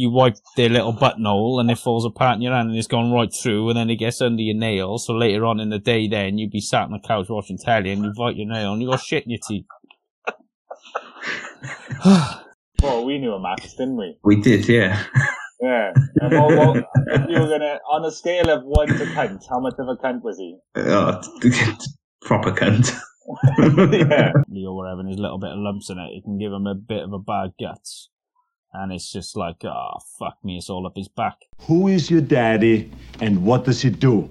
you wipe their little buttonhole and it falls apart in your hand and it's gone right through and then it gets under your nail. So later on in the day, then you'd be sat on the couch watching telly and you bite your nail and you got shit in your teeth. Well, we knew a Max, didn't we? We did, yeah. Yeah. And what, what, if you were gonna, on a scale of one to cunt, how much of a cunt was he? Oh, proper cunt. yeah. or whatever, and there's a little bit of lumps in it, it can give him a bit of a bad guts. And it's just like, oh, fuck me, it's all up his back. Who is your daddy and what does he do?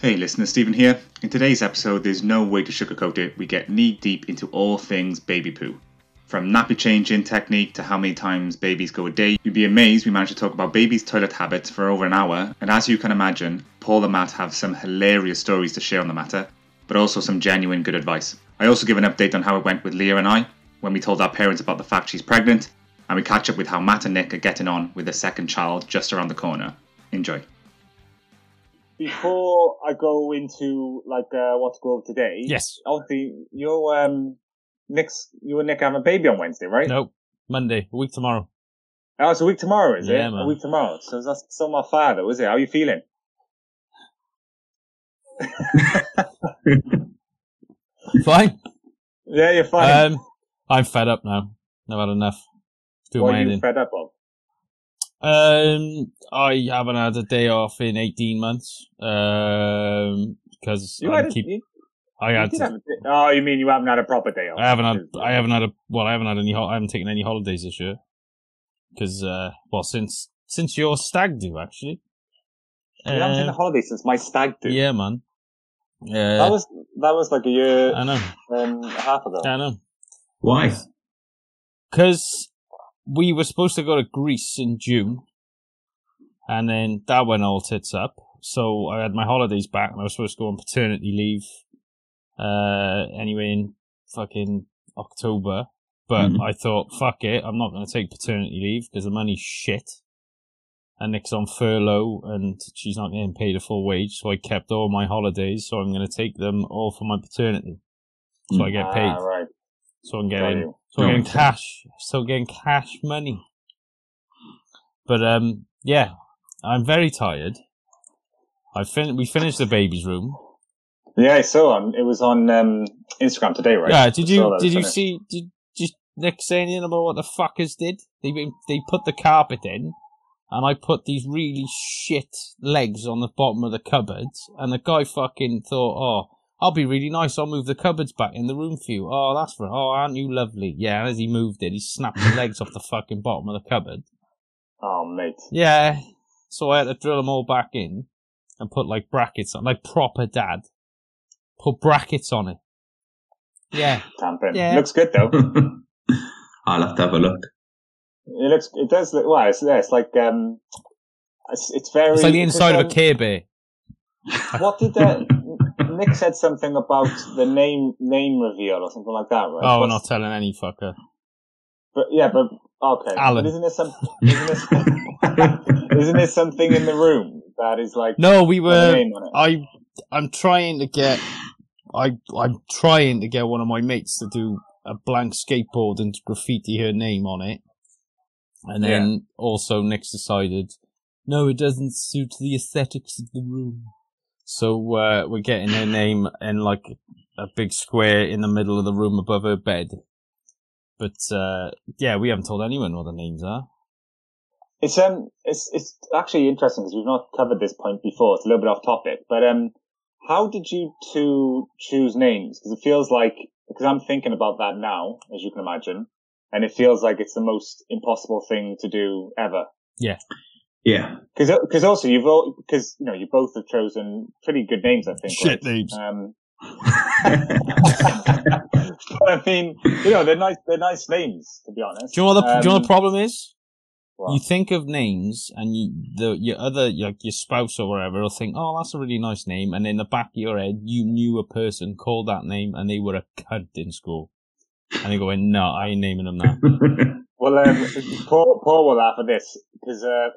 Hey listener, Stephen here. In today's episode, there's no way to sugarcoat it. We get knee deep into all things baby poo. From nappy changing technique to how many times babies go a day, you'd be amazed we managed to talk about babies' toilet habits for over an hour. And as you can imagine, Paul and Matt have some hilarious stories to share on the matter, but also some genuine good advice. I also give an update on how it went with Leah and I when we told our parents about the fact she's pregnant, and we catch up with how Matt and Nick are getting on with their second child just around the corner. Enjoy. Before I go into like uh, what to go over today, Yes. obviously you um Nick's you and Nick have a baby on Wednesday, right? Nope. Monday, a week tomorrow. Oh, it's a week tomorrow, is Yeah, it? man. A week tomorrow. So that's still my father, is it? How are you feeling? Fine. Yeah, you're fine. Um, I'm fed up now. I've had enough. Do what are you ending. fed up of? Um, I haven't had a day off in 18 months. Um, because You I had a, keep, you, I you had, did have oh, you mean you haven't had a proper day off? I haven't had, I haven't had a, well, I haven't had any, I haven't taken any holidays this year. Cause, uh, well, since, since your stag do, actually. You haven't taken a Uh, holiday since my stag do. yeah, man. That Uh, was that was like a year I know, and a half ago. I know. Why? Because we were supposed to go to Greece in June, and then that went all tits up. So I had my holidays back, and I was supposed to go on paternity leave. Uh, anyway, in fucking October, but Mhm. I thought, fuck it, I'm not going to take paternity leave because the money's shit. And Nick's on furlough, and she's not getting paid a full wage, so I kept all my holidays. So I'm going to take them all for my paternity, so I get paid. Ah, right. So I'm getting you. so I'm getting okay. cash. Still getting cash money. But um, yeah, I'm very tired. I fin- we finished the baby's room. Yeah, I saw on. It was on um, Instagram today, right? Yeah, did you did you finished. see? Did did Nick say anything about what the fuckers did? They they put the carpet in, and I put these really shit legs on the bottom of the cupboards, and the guy fucking thought, oh. I'll be really nice. I'll move the cupboards back in the room for you. Oh, that's for. Oh, aren't you lovely? Yeah. And as he moved it, he snapped the legs off the fucking bottom of the cupboard. Oh, mate. Yeah. So I had to drill them all back in and put like brackets on, like proper dad. Put brackets on it. Yeah. Tamping. Yeah. Looks good though. I'll have to have a look. It looks. It does look. Well, it's, yeah, it's like um, it's, it's very. It's like the inside of a Care Bear. What did that? Nick said something about the name name reveal or something like that, right? Oh, we're not telling any fucker. But yeah, but okay. Alan. But isn't there some? Isn't there, isn't there something in the room that is like No, we were. name on it? I I'm trying to get. I I'm trying to get one of my mates to do a blank skateboard and graffiti her name on it, and then also Nick's decided, no, it doesn't suit the aesthetics of the room. So uh, we're getting her name in like a big square in the middle of the room above her bed. But uh, yeah, we haven't told anyone what the names are. It's um, it's it's actually interesting because we've not covered this point before. It's a little bit off topic, but um, how did you two choose names? Because it feels like because I'm thinking about that now, as you can imagine, and it feels like it's the most impossible thing to do ever. Yeah. Yeah. Because because also you've all because you know you both have chosen pretty good names. I think Shit right? names. Um, but I mean, you know, they're nice. They're nice names, to be honest. Do you know what the, do you know what the Um, problem is? what? You think of names, and you the your other like your spouse or whatever will think, "Oh, that's a really nice name," and in the back of your head, you knew a person called that name, and they were a cunt in school, and you're going, "No, I ain't naming them that." Well, um, Paul, Paul will laugh at this because uh,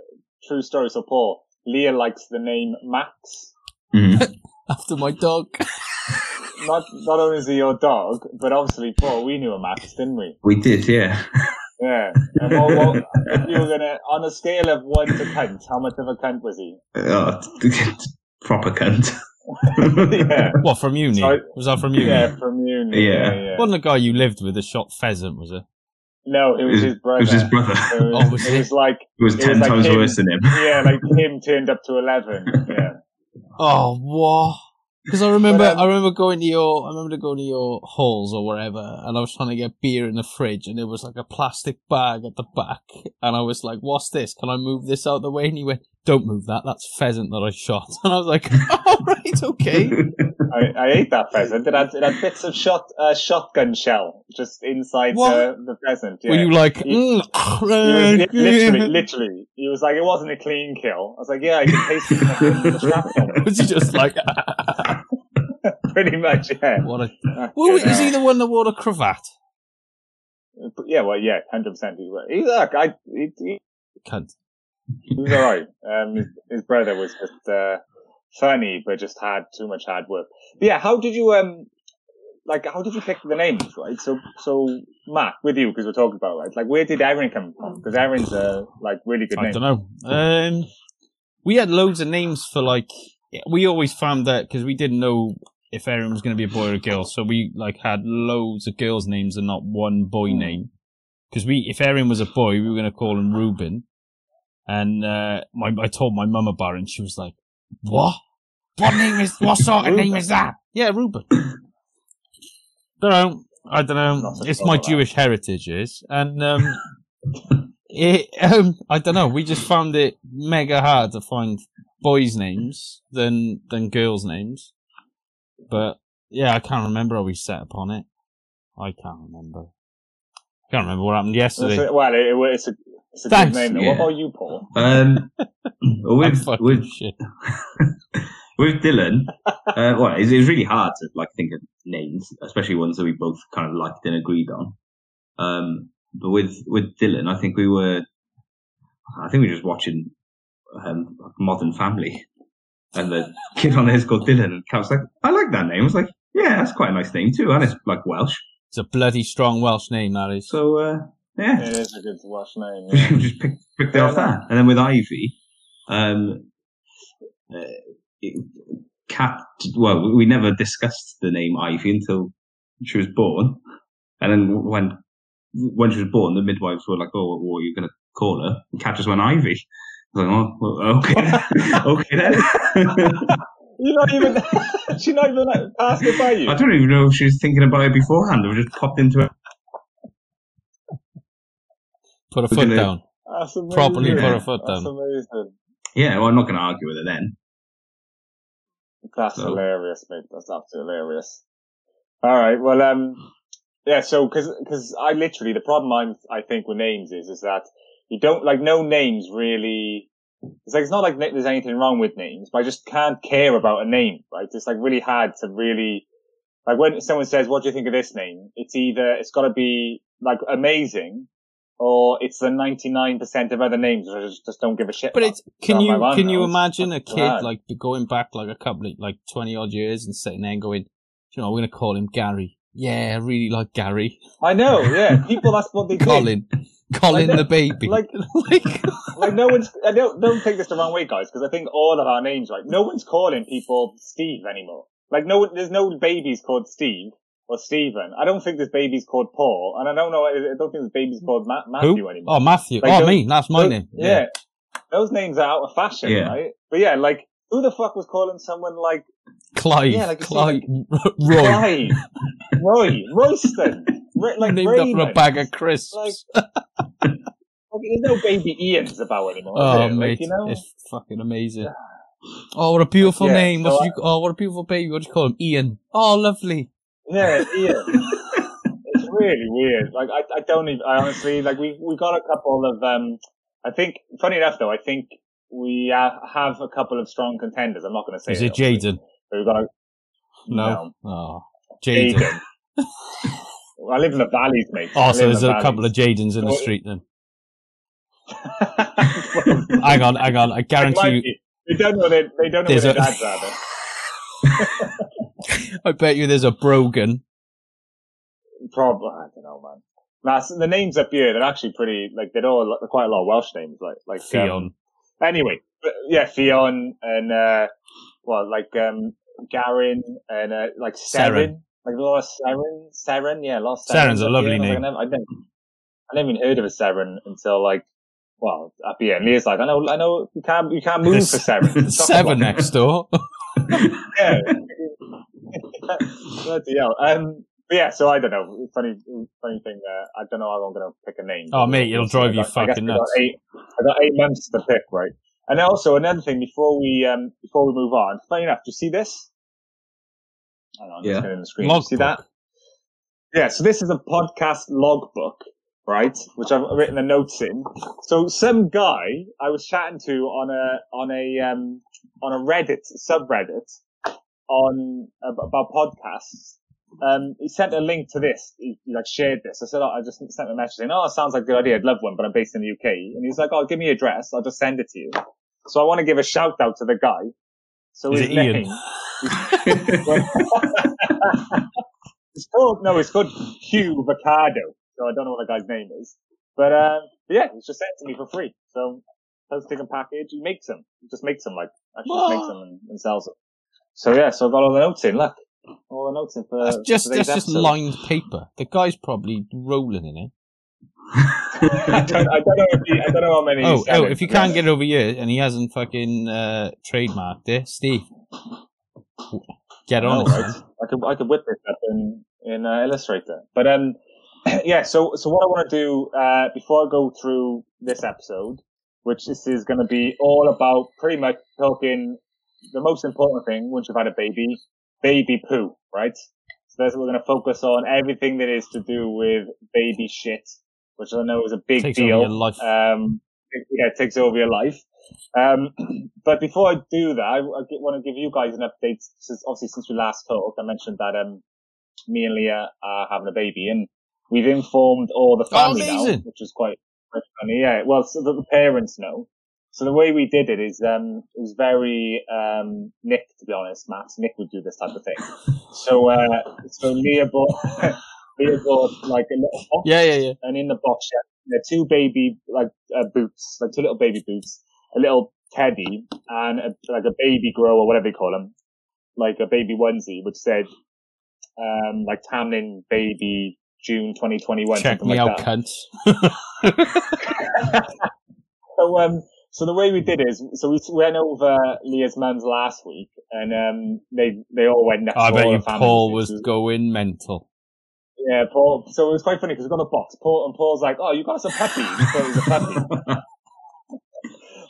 true story. So Paul, Leah likes the name Max. Mhm. After my dog. not not only is he your dog, but obviously, Paul, we knew a Max, didn't we? We did, yeah. Yeah. And what, what, if you were gonna, on a scale of one to cunt, how much of a cunt was he? Oh, proper cunt. Yeah. What from uni? Sorry. Was that from uni? Yeah, from uni. Yeah. Yeah, yeah. Wasn't the guy you lived with that shot pheasant? Was it? No, it was his brother. It was his brother. It was, Oh, was it it? was like, It was It was ten like times him. worse than him. yeah, like him turned up to 11. Yeah. Oh, what? Because I remember, But, um, I remember going to your, I remember going to your halls or wherever, and I was trying to get beer in the fridge, and there was like a plastic bag at the back, and I was like, "What's this? Can I move this out the way?" And he went, "Don't move that. That's pheasant that I shot." And I was like, "All right, okay." I, I ate that pheasant. It had, it had bits of shot, uh, shotgun shell just inside the, the pheasant. Yeah. Were you like, He- mm, He was literally, literally, he was like, it wasn't a clean kill. I was like, yeah, I can taste the, fucking- the shrapnel. was he just like, Pretty much, yeah. what a? That's Well, is he the one that wore a cravat? Yeah, well, yeah, hundred percent. He's he's like, I, he, he, Cunt. he was alright. Um, his, his brother was just uh, funny, but just had too much hard work. But yeah, how did you um, like, how did you pick the names, right? So, so Matt, with you because we're talking about right, like, where did Aaron come from? Because Aaron's a like really good name. I name. don't know. Um, we had loads of names for like. We always found that because we didn't know if Aaron was going to be a boy or a girl, so we like had loads of girls' names and not one boy Hmm. name. Because we, if Aaron was a boy, we were going to call him Ruben. And uh, my, I told my mum about it, and she was like, "What? What name is? What sort of name is that?" Yeah, Ruben. don't know. I don't know. Not so It's my about that. Jewish heritage, is and um, it, um, I don't know. We just found it mega hard to find boys' names than than girls' names. But yeah, I can't remember how we set upon it. I can't remember. I Can't remember what happened yesterday. Well, it, it, it's a it's a Thanks. good name. Yeah. What about you, Paul? Um, with, with shit. with Dylan, uh, well, it was, it was really hard to like think of names, especially ones that we both kind of liked and agreed on. Um, but with with Dylan, I think we were, I think we were just watching um, Modern Family, and the kid on there is called Dylan, and Kat was like, "I like that name." I was like, "Yeah, that's quite a nice name too," and it's like Welsh. It's a bloody strong Welsh name, that is. So uh, yeah, It is a good Welsh name. Yeah. we just picked, picked it off that. And then with Ivy, um, uh, it, Cat, well, we- never discussed the name Ivy until she was born. And then when, when she was born, the midwives were like, oh, what are you going to call her? And Cat just went Ivy. I was like, oh, okay, okay then. You're not even. she's not even like, passed it by you. I don't even know if she was thinking about it beforehand or just popped into it. Put a We're foot gonna- down. That's amazing. Properly put a foot That's down. amazing. Yeah, well, I'm not going to argue with it then. That's So- hilarious, mate. That's absolutely hilarious. All right. Well, um, yeah. So, because because I literally the problem I'm I think with names is is that you don't like no names really. It's like it's not like there's anything wrong with names, but I just can't care about a name. Right? It's like really hard to really like when someone says, "What do you think of this name?" It's either it's got to be like amazing. Or it's the 99% of other names I just, just don't give a shit But it's can So you can you imagine a kid bad. like going back like a couple of like twenty odd years and sitting there and going, you know, we're gonna call him Gary. Yeah, I really like Gary. I know, yeah. People, that's what they. Colin, Colin Like the baby. like- like like no one's I don't don't take this the wrong way, guys, because I think all of our names, right? No one's calling people Steve anymore. Like no one, there's no babies called Steve or Stephen. I don't think there's babies called Paul, and I don't know. I don't think there's babies called Ma- Matthew who? anymore. Oh, Matthew. Like oh, those- me. That's my Those- name. yeah. those names are out of fashion, Yeah. right? But yeah, like who the fuck was calling someone like Clive. Yeah, like you see, Clive. Roy. Clive, Roy, Royston, Ri- like named Raymond? after a bag of crisps. Like, Like, there's no baby Ian's about anymore. is oh, there? Like, mate, you know? it's fucking amazing. Oh, what a beautiful Yeah, name! What so you? Oh, what a beautiful baby! What do you call him? Ian. Oh, lovely. Yeah, Ian. it's really weird. Like I, I don't even. I honestly like we we got a couple of um. I think funny enough though, I think we uh, have a couple of strong contenders. I'm not going to say Is it Jaden? We've got a, No. Oh, Jaden. I live in the valleys, mate. Oh, so there's a couple of Jadens in the street then. Hang on, hang on. I guarantee you. They don't know. They, they don't know There's where their a- dads are. I bet you there's a Brogan. Probably, I don't know, man. The names up here, they're actually pretty, like, they're all, they're quite a lot of Welsh names, like, like, Ffion. um, anyway, but, yeah, Ffion and, uh, well, like, um, Garin and, uh, like, Seren. Seren. Like, a lot of Seren, Seren, yeah, a lot of Seren's a lovely here. Name. I, never, I, never, I never even heard of a Seren until, like, well, up here. And Leah's like, I know, I know, you can't, you can't move There's for Seren. Seven next door. yeah. Bloody hell. Um, but yeah, so I don't know. Funny, funny thing. Uh, I don't know how I'm going to pick a name. Oh, mate, it'll drive you I got- I fucking I got nuts. Eight, I got eight months to pick, right? And also another thing before we um before we move on. Funny enough, do you see this? Hang on, I'm Yeah. just getting the screen. Do you see that? Yeah, so this is a podcast logbook, right? Which I've written the notes in. So some guy I was chatting to on a on a um on a Reddit subreddit on about podcasts. Um, he sent a link to this. He, he like shared this. I said, oh, I just sent him a message saying, "Oh, it sounds like a good idea. I'd love one, but I'm based in the UK." And he's like, "Oh, give me your address. I'll just send it to you." So I want to give a shout out to the guy. So Is his name. it's called no, it's called Hugh Vacado. So I don't know what the guy's name is, but um, yeah, he's just sent to me for free. So posting a package, he makes them. He just makes them like actually just makes them and, and sells them. So yeah, so I've got all the notes in. Look, all the notes in for That's just for today's that's just lined paper. The guy's probably rolling in it. I don't, I don't know. If he, I don't know how many. Oh, oh, if you can't get it over here and he hasn't fucking uh, trademarked it, Steve, get on No, it. right? I could I could whip this up in in uh, Illustrator. But um, yeah. So so what I want to do uh, before I go through this episode, which this is going to be all about pretty much talking the most important thing once you've had a baby, baby poo, right? So that's what we're going to focus on everything that is to do with baby shit, which I know is a big Takes deal. Um, yeah, it takes over your life. Um, but before I do that, I, I want to give you guys an update. Since, obviously, since we last talked, I mentioned that um, me and Leah are having a baby, and we've informed all the Oh, family now, which is quite, funny. Yeah, well, so that the parents know. So the way we did it is, um, it was very um, Nick, to be honest, Matt. Nick would do this type of thing. So, uh, so Leah bought, Leah bought like a little box Yeah, yeah, yeah. and in the box there are two baby like uh, boots, like two little baby boots, a little teddy, and a, like a baby grow or whatever they call them, like a baby onesie, which said um like Tamlin baby June 2021. Check me like out, that. cunts. So um so the way we did is so we went over Leah's mum's last week, and um they they all went nuts. I bet you Paul was going mental. Yeah, Paul. So it was quite funny because we got a box. Paul and Paul's like, "Oh, you got us a puppy." Thought it was a puppy.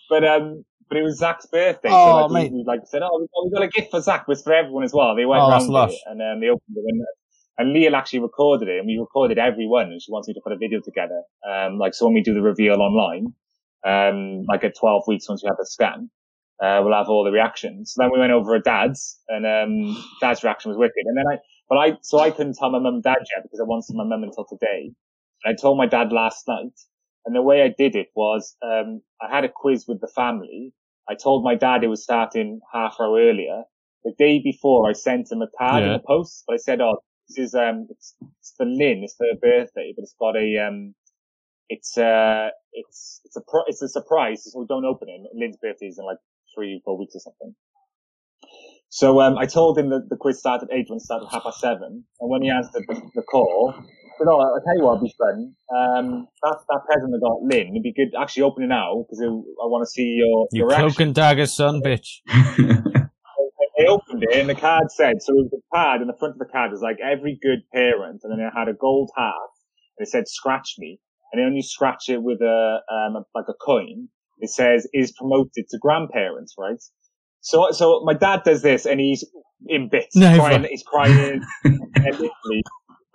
But um, but it was Zach's birthday. Oh, so like, mate. Like said, oh, we got, we got a gift for Zach. It was for everyone as well. They went Oh, round it and um, they opened it. And, and Leah actually recorded it, and we recorded everyone. And she wants me to put a video together. Um, like so when we do the reveal online, um, like at 12 weeks once we have the scan, uh, we'll have all the reactions. So then we went over at Dad's, and um, Dad's reaction was wicked. And then I, but I, so I couldn't tell my mum and dad yet because I wanted to my mum until today. I told my dad last night. And the way I did it was, um, I had a quiz with the family. I told my dad it was starting half hour earlier. The day before, I sent him a card in the post, but I said, "Oh, this is um, it's, it's for Lynn. It's for her birthday, but it's got a um, it's uh, it's it's a pro- it's a surprise, so don't open it. Lynn's birthday is in like three, four weeks or something." So um, I told him that the quiz started at eight, when it started at half past seven. And when he answered the, the call, I said, "Oh, I'll tell you what, it'll be fun. Um, that that present I got Lynn. It'd be good actually open it now because I want to see your You your cloak reaction." and dagger, son, bitch. It and the card said, so it was the card and the front of the card was like every good parent and then it had a gold heart and it said scratch me and then when you scratch it with a, um, like a coin, it says is promoted to grandparents, right? So, so my dad does this and he's in bits, crying, he's crying and literally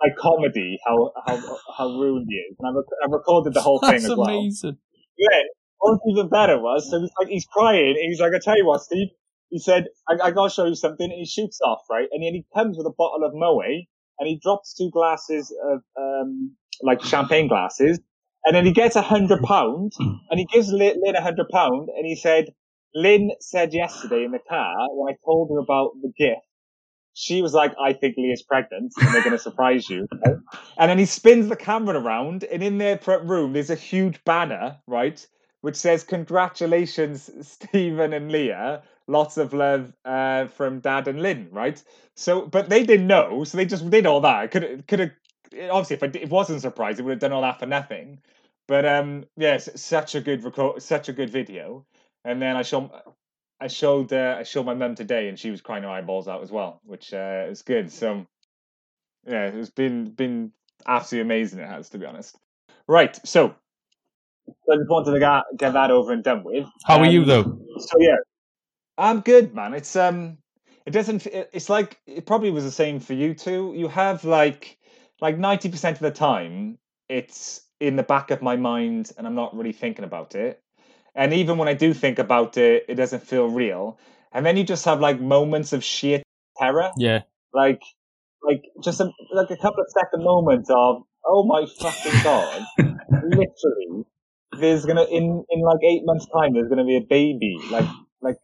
like comedy, how, how, how ruined he is. And I, rec- I recorded the whole thing That's as well. amazing. Yeah. What's even better was, so he's like, he's crying, and he's like, I tell you what, Steve, he said, I, I gotta show you something, and he shoots off, right? And then he comes with a bottle of Moët, and he drops two glasses of, um, like champagne glasses, and then he gets a hundred pound, and he gives Lynn a hundred pound, and he said, Lynn said yesterday in the car, when I told her about the gift, she was like, I think Leah's pregnant and they're going to surprise you. And then he spins the camera around and in their room, there's a huge banner, right? Which says, congratulations, Stephen and Leah. Lots of love uh, from Dad and Lynn, right? So, but they didn't know, so they just did all that. Could could have obviously if it, wasn't surprised, it would have done all that for nothing. But um, yes, such a good record, such a good video. And then I showed I showed uh, I showed my mum today, and she was crying her eyeballs out as well, which uh, is good. So yeah, it's been been absolutely amazing. It has to be honest. Right, so I just wanted to get, get that over and done with. How um, are you though? So yeah, I'm good, man. It's um, it doesn't. It's like it probably was the same for you too. You have like like ninety percent of the time, it's in the back of my mind, and I'm not really thinking about it. And even when I do think about it, it doesn't feel real. And then you just have like moments of sheer terror. Yeah. Like, like just a, like a couple of second moments of, oh my fucking god, literally, there's gonna in in like eight months time, there's gonna be a baby. Like, like,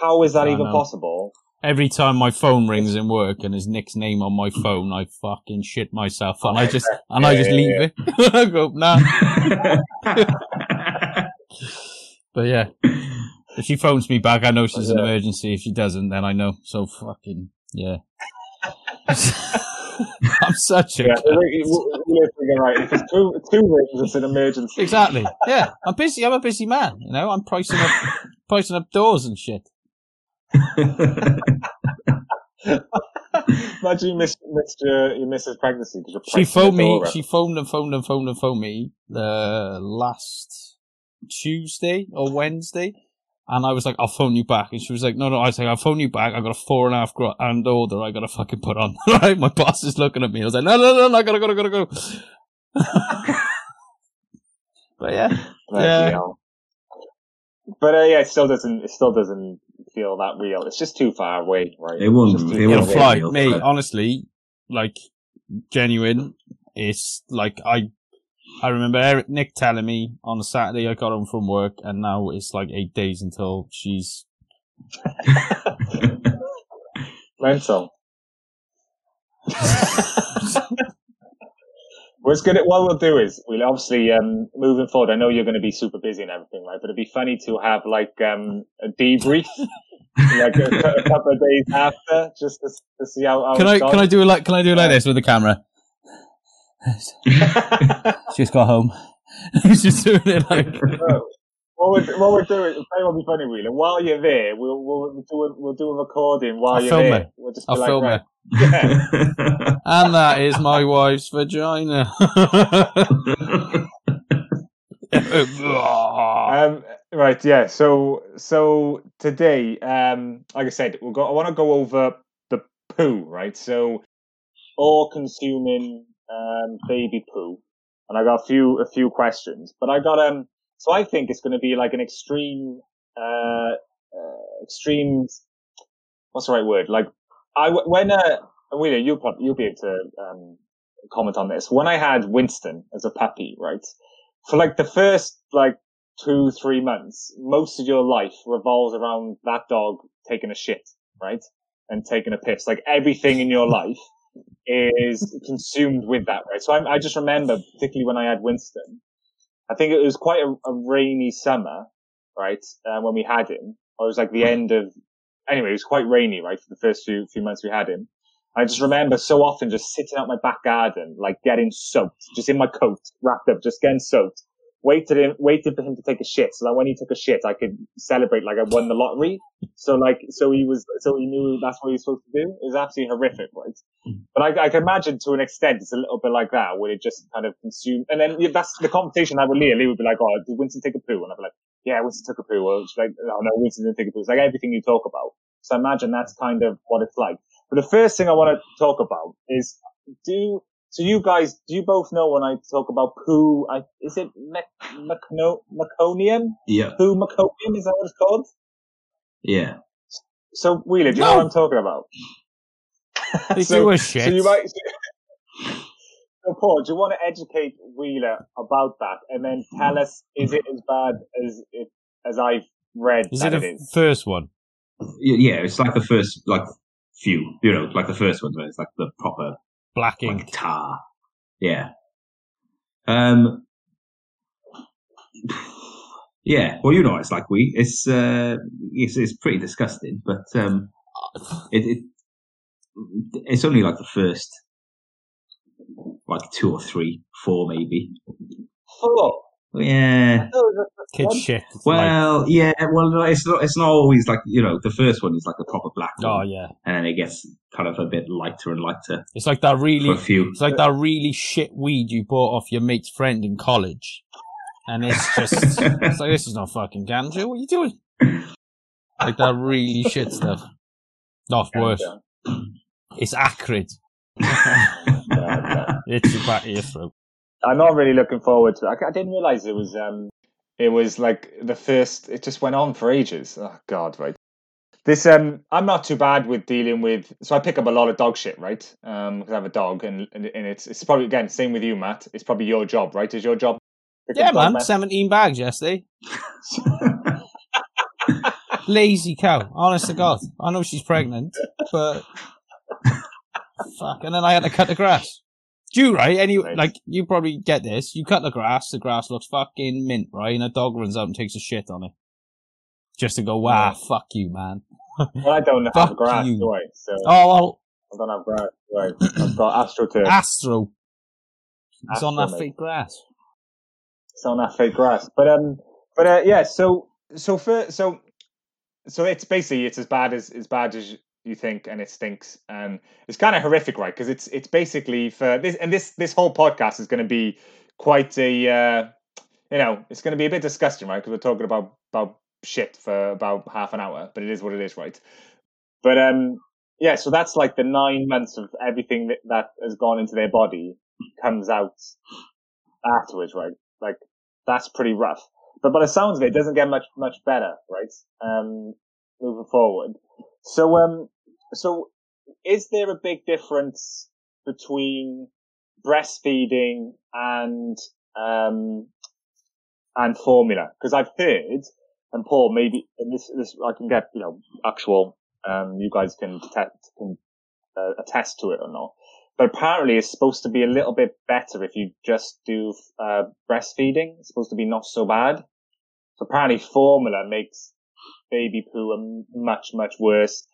how is that I even know. possible? Every time my phone rings in work and there's Nick's name on my phone, I fucking shit myself and I just and I just leave it. I go nah. But yeah, if she phones me back, I know she's an emergency. If she doesn't, then I know. So fucking yeah. I'm such a Yeah, we- we- we're figuring right. If it's two two rings, it's an emergency. exactly. Yeah, I'm busy. I'm a busy man. You know, I'm pricing up pricing up doors and shit. Imagine you missed, missed your uh, you missed his pregnancy because you're She phoned me. She phoned and phoned and phoned and phoned me the last Tuesday or Wednesday, and I was like, "I'll phone you back," and she was like, "No, no." I was like, "I'll phone you back. I got a four and a half grand order. I got to fucking put on." right, my boss is looking at me. I was like, "No, no, no, no I gotta, gotta, gotta go." but yeah, yeah. Hell. But uh, yeah, it still doesn't. It still doesn't feel that real. It's just too far away, right? It won't- It's just too it far it'll won't away. fly. real, Mate, but- honestly, like genuine. It's like I, I remember Eric, Nick telling me on a Saturday I got home from work, and now it's like eight days until she's. Mental. What's good? What we'll do is we'll obviously um, moving forward. I know you're going to be super busy and everything, right? But it'd be funny to have like um, a debrief, like a, a couple of days after, just to, to see how. how Can I it's can I do it like can I do it like this with the camera? gone. Just got home. He's just doing it like What we're, what we're doing, you what'll be funny, Wheeler. While you're there, we'll we'll do a, we'll do a recording while I'll you're film there. it. We'll just be I'll like, film right, it. Yeah. And that is my wife's vagina. Um, right, yeah. So, so today, um, like I said, we'll go. I want to go over the poo, right? So, all-consuming um, baby poo, and I got a few a few questions, but I got um. So I think it's going to be like an extreme, uh, uh, extreme. What's the right word? Like I when uh, Wheeler, you'll probably you'll be able to um comment on this. When I had Winston as a puppy, right? for like the first like two, three months, most of your life revolves around that dog taking a shit, right? And taking a piss. Like everything in your life is consumed with that, right? So I, I just remember, particularly when I had Winston, I think it was quite a, a rainy summer, right? Uh, when we had him. It was like the end of, anyway, it was quite rainy, right? For the first few, few months we had him. I just remember so often just sitting out my back garden, like getting soaked, just in my coat, wrapped up, just getting soaked. Waited him, waited for him to take a shit, so that when he took a shit, I could celebrate like I won the lottery. So like, so he was, so he knew that's what he was supposed to do. It was absolutely horrific, right? Mm. But I, I can imagine to an extent it's a little bit like that, where it just kind of consume, and then that's the conversation I with Leah. Leah would be like, "Oh, did Winston take a poo?" And I'd be like, "Yeah, Winston took a poo." Or she's like, "Oh no, Winston didn't take a poo." It's like everything you talk about. So I imagine that's kind of what it's like. But the first thing I want to talk about is do so you guys do you both know when I talk about poo? I, is it mec, mecno, meconium? yeah, Poo meconium is that what it's called? yeah. So Wheeler, do you know what I'm talking about? They so, do a so shit. you might. So Paul, do you want to educate Wheeler about that, and then tell us is it as bad as it, as I've read Is that it it a is? first one? Yeah, it's like the first like few. You know, like the first one where it's like the proper Black like ink. tar. Yeah. Um. Yeah. Well, you know, what it's like we. It's uh, it's it's pretty disgusting, but um, it, it it's only like the first like two or three, four maybe. Four. Yeah. No, the- the Kid shit. It's like- Well, yeah. Well, it's not. It's not always like you know. The first one is like a proper black oh one, yeah. and then it gets kind of a bit lighter and lighter It's like that for really. a few. It's like that really shit weed you bought off your mate's friend in college, and it's just. it's like this is not fucking ganja. What are you doing? Like that really shit stuff. Not worse. It's acrid. It's your back of your throat. I'm not really looking forward to it. I, I didn't realize it was um it was like the first it just went on for ages. Oh god, right. This um I'm not too bad with dealing with so I pick up a lot of dog shit, right? Um because I have a dog and, and and it's it's probably again same with you, Matt. It's probably your job, right? Is your job Yeah, up dog man. mess? Seventeen bags yesterday. Lazy cow. Honest to God. I know she's pregnant, but fuck. And then I had to cut the grass. Do you right? Any like you probably get this. You cut the grass. The grass looks fucking mint, right? And a dog runs out and takes a shit on it, just to go, "Wow, fuck you, man." Well, I don't have grass, you. do I? So Oh well, I don't have grass, right? I've got astroturf. Astro. It's on that mate. fake grass. it's on that fake grass. But um, but uh, yeah. So so for so so it's basically it's as bad as as bad as you think, and it stinks, and it's kind of horrific, right? Because it's it's basically for this, and this this whole podcast is going to be quite a uh, you know it's going to be a bit disgusting, right? Because we're talking about about shit for about half an hour, but it is what it is, right? But um, yeah. So that's like the nine months of everything that that has gone into their body comes out afterwards, right? Like that's pretty rough. But by the sounds of it, it doesn't get much much better, right? Um, moving forward. So um, so is there a big difference between breastfeeding and um and formula? Because I've heard, and Paul, maybe and this this I can get you know actual um you guys can detect can uh, attest to it or not. But apparently, it's supposed to be a little bit better if you just do uh, breastfeeding. It's supposed to be not so bad. So apparently, formula makes baby poo much much worse,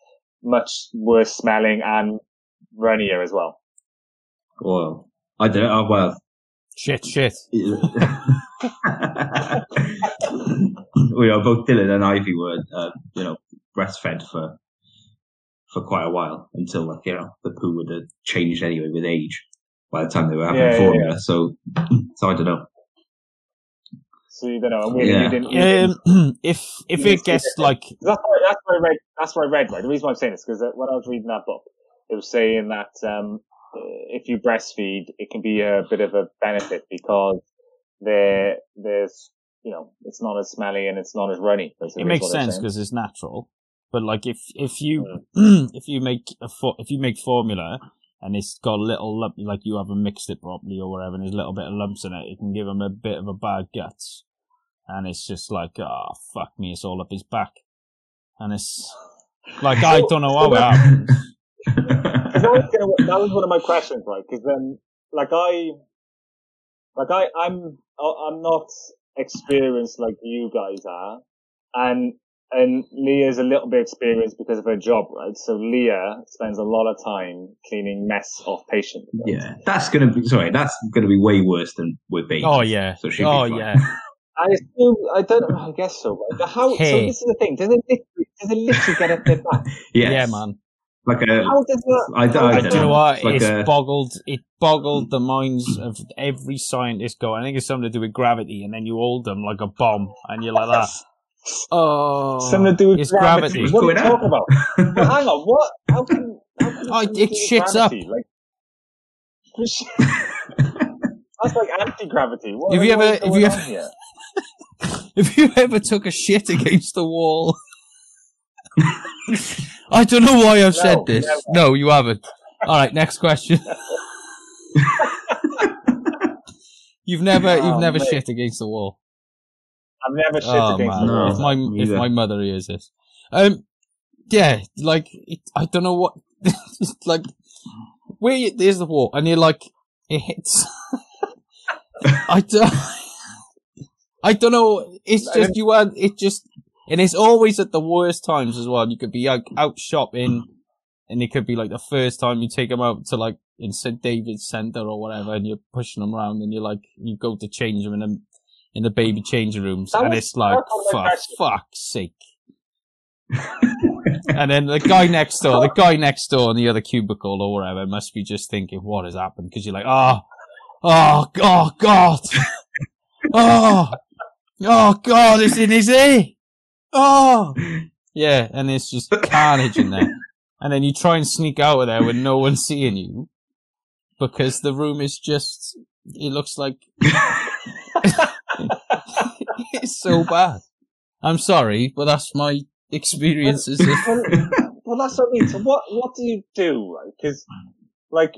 much worse smelling and runnier as well. well, I don't. Oh, well, Shit, shit. we are both Dylan and Ivy were, uh, you know, breastfed for for quite a while until like you know the poo would have changed anyway with age. By the time they were having Yeah, yeah, formula, so so I don't know. So you don't know. and Willie, Yeah. you didn't. You didn't Um, if if it gets it. like that's what, that's what I read. That's what I read. Right. The reason why I'm saying this because when I was reading that book, it was saying that um, if you breastfeed, it can be a bit of a benefit because there there's you know it's not as smelly and it's not as runny. It makes sense because it's natural. But like if if you if you make a fo- if you make formula and it's got a little lump, like you haven't mixed it properly or whatever, and there's a little bit of lumps in it, it can give them a bit of a bad guts, and it's just like oh fuck me, it's all up his back, and it's like I don't know how it happens. 'Cause that was, gonna, that was one of my questions, right? Because then, like I, like I, I'm, I'm not experienced like you guys are, and and Leah's a little bit experienced because of her job, right? So Leah spends a lot of time cleaning mess off patients. right? yeah, that's gonna be sorry. That's gonna be way worse than with babies. Oh yeah, So she'll be oh yeah. I assume, I don't know, I guess so, right? But how? So this is the thing. Does it literally, does it literally get up their back? Yes. Yeah, man. Like a, How does that? I, don't- I I do don't you know what? It's like it's a- boggled. It boggled the minds of every scientist. Go. I think it's something to do with gravity, and then you hold them like a bomb, and you're like that. Oh, Something to do with it's gravity. gravity. What are you What's talking about? But hang on, what? How can? How can Oh, something it do with shits up. Like, that's like anti gravity. What, Have you ever- is have going you ever- If you ever took a shit against the wall, I don't know why I've said this. never. No, you haven't. All right, next question. you've never, Oh, you've never mate. shit against the wall. I've never shit Oh against man, the No, wall. if my if my mother hears this, um, yeah, like it, I don't know what like where you, there's the wall, and you're like it hits. I don't. I don't know. It's just you are. It just and it's always at the worst times as well. You could be like out shopping, and it could be like the first time you take them out to like in St David's Centre or whatever, and you're pushing them around, and you're like you go to change them in the in the baby changing rooms, That and it's like fuck, was my for question. fuck's sake. and then the guy next door, the guy next door in the other cubicle or whatever, must be just thinking, "What has happened?" Because you're like, "Oh, oh, oh, God, oh, oh, God, it's in his ear, oh." Yeah, and it's just carnage in there. And then you try and sneak out of there with no one seeing you because the room is just, it looks like it's so bad. I'm sorry, but that's my experiences. well, well, that's what I mean. So what what do you do? Because like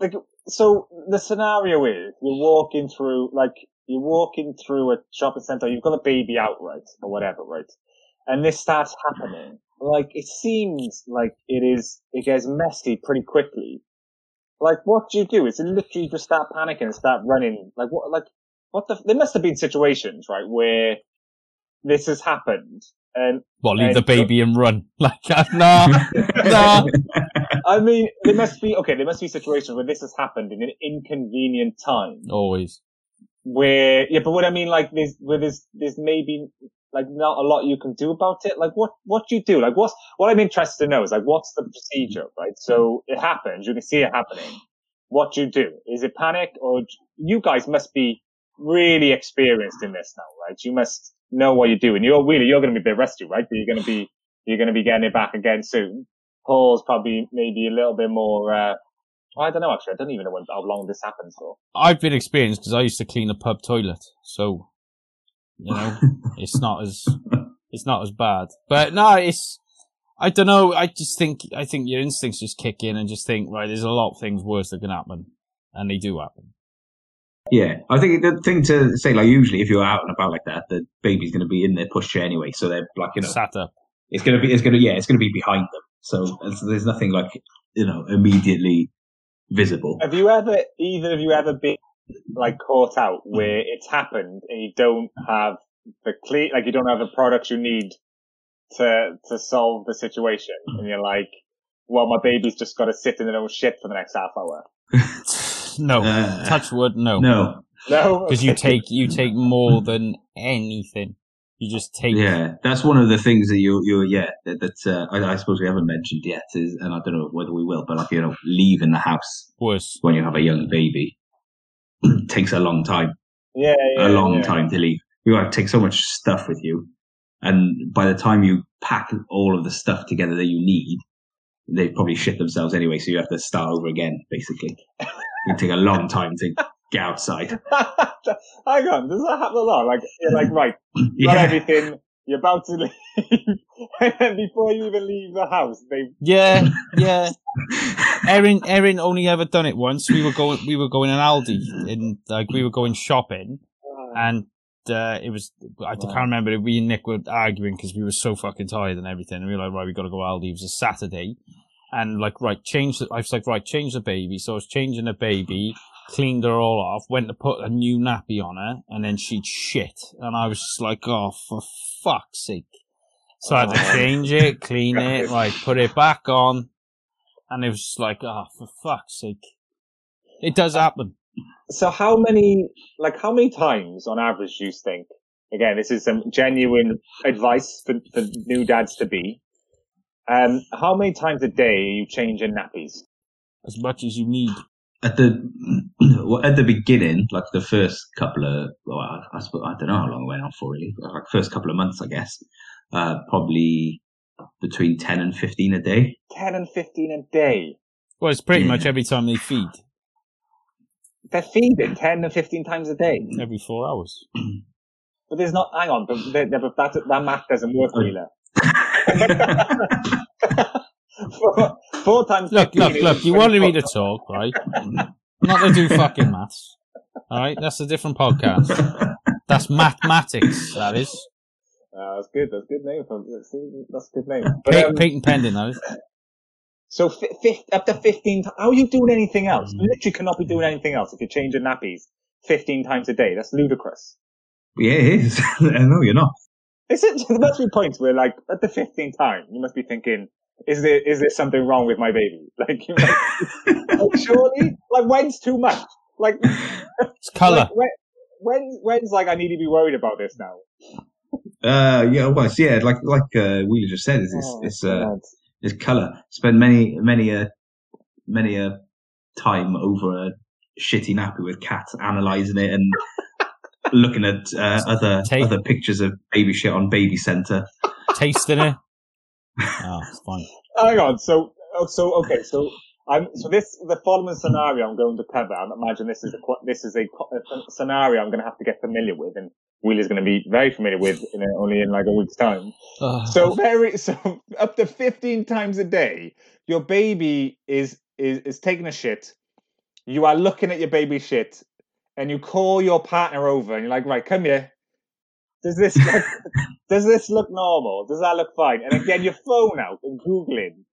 like so the scenario is you're walking through like you're walking through a shopping center. You've got a baby out, right, or whatever, right? And this starts happening. Like it seems like it is. It gets messy pretty quickly. Like what do you do? Is it literally just start panicking and start running? Like what? Like what the? There must have been situations, right, where this has happened and well, leave the And- baby and run. Like, no, nah. I mean, there must be okay. There must be situations where this has happened in an inconvenient time. Always. Where yeah, but what I mean, like there's where there's there's maybe like not a lot you can do about it. Like what what do you do? Like what's what I'm interested to know is like what's the procedure, right? So it happens. You can see it happening. What do you do? Is it panic or you guys must be really experienced in this now, right? You must know what you're doing. You're really you're going to be a bit rusty, right? But you're going to be you're going to be getting it back again soon. Paul's probably maybe a little bit more. Uh, I don't know actually. I don't even know when, how long this happens for. I've been experienced because I used to clean a pub toilet, so you know it's not as it's not as bad. But no, it's I don't know. I just think I think your instincts just kick in and just think right. There's a lot of things worse that can happen, and they do happen. Yeah, I think the thing to say, like usually, if you're out and about like that, the baby's going to be in their pushchair anyway, so they're like, you know, Sat up. it's going to be, it's going to, yeah, it's going to be behind them. So there's, there's nothing like, you know, immediately visible. Have you ever, either of you ever been like caught out where it's happened and you don't have the clean, like you don't have the products you need to to solve the situation, and you're like, well, my baby's just got to sit in their own shit for the next half hour. No, Uh, touch wood. No, No, No, because you take you take more than anything. You just take. yeah, that's one of the things that you, you, yeah, that, that uh, I, I suppose we haven't mentioned yet is, and I don't know whether we will, but like you know, leaving the house Worse. when you have a young baby takes a long time. yeah, yeah, a long yeah. time to leave. You have to take so much stuff with you, and by the time you pack all of the stuff together that you need, they probably shit themselves anyway. So you have to start over again, basically. it take a long time to get outside. Hang on, does that happen a lot? Like, you're like, right, got Yeah, everything, you're about to leave, and then before you even leave the house, they Yeah, yeah. Erin, Erin only ever done it once. We were going, we were going in Aldi, and like we were going shopping, and uh, it was I can't remember. We and Nick were arguing because we were so fucking tired and everything. And we were like, right, we got to go Aldi. It was a Saturday, and like, right, change. The, I was like, right, change the baby. So I was changing the baby, cleaned her all off, went to put a new nappy on her, and then she'd shit, and I was just like, oh, for fuck's sake. So I had to change it, clean it, like put it back on, and it was just like, oh, for fuck's sake. It does happen. So how many, like how many times on average do you think, again, this is some genuine advice for, for new dads to be, um, how many times a day are you changing nappies? As much as you need. At the well, at the beginning, like the first couple of, well, I, I, suppose, I don't know how long it went on for really, but like first couple of months, I guess, uh, probably between ten and fifteen a day. 10 and 15 a day. Well, it's pretty Yeah. much every time they feed, They're feeding 10 and 15 times a day. every four hours. But there's not, hang on, but, they, they- but that, that math doesn't work, Wheeler. four, four times Look, look, look, you wanted me to talk, right? Not to do fucking maths. Alright, that's a different podcast. That's mathematics, that is. Uh, that's good, that's a good name for, that's a good name. But, Pey- um, Peyton Pending, that is. So fi- fif- up to 15 times. How are you doing anything else? You literally cannot be doing anything else if you're changing nappies 15 times a day. That's ludicrous. Yeah, it is. no, you're not. Is it, there must be points where like at the 15th time, you must be thinking, is there, is there something wrong with my baby? Like, you're like, like surely, like when's too much? Like, It's colour. like when, when, when's like I need to be worried about this now? Uh, yeah, well, it's- yeah, like like uh, Wheeler just said, it's it's, Oh, it's uh, God. is color. Spend many, many a, many a time over a shitty nappy with cats, analysing it and looking at uh, other Take- other pictures of baby shit on Baby Center. Tasting it. Oh, it's fine. Hang on. So, oh, so okay. So, I'm so this the following scenario I'm going to cover. I imagine this is a this is a, a scenario I'm going to have to get familiar with, and Wheeler's going to be very familiar with in a, only in like a week's time. Ugh. So very so up to 15 times a day, your baby is is is taking a shit. You are looking at your baby shit, and you call your partner over, and you're like, right, come here. Does this look, does this look normal? Does that look fine? And again, your phone out and googling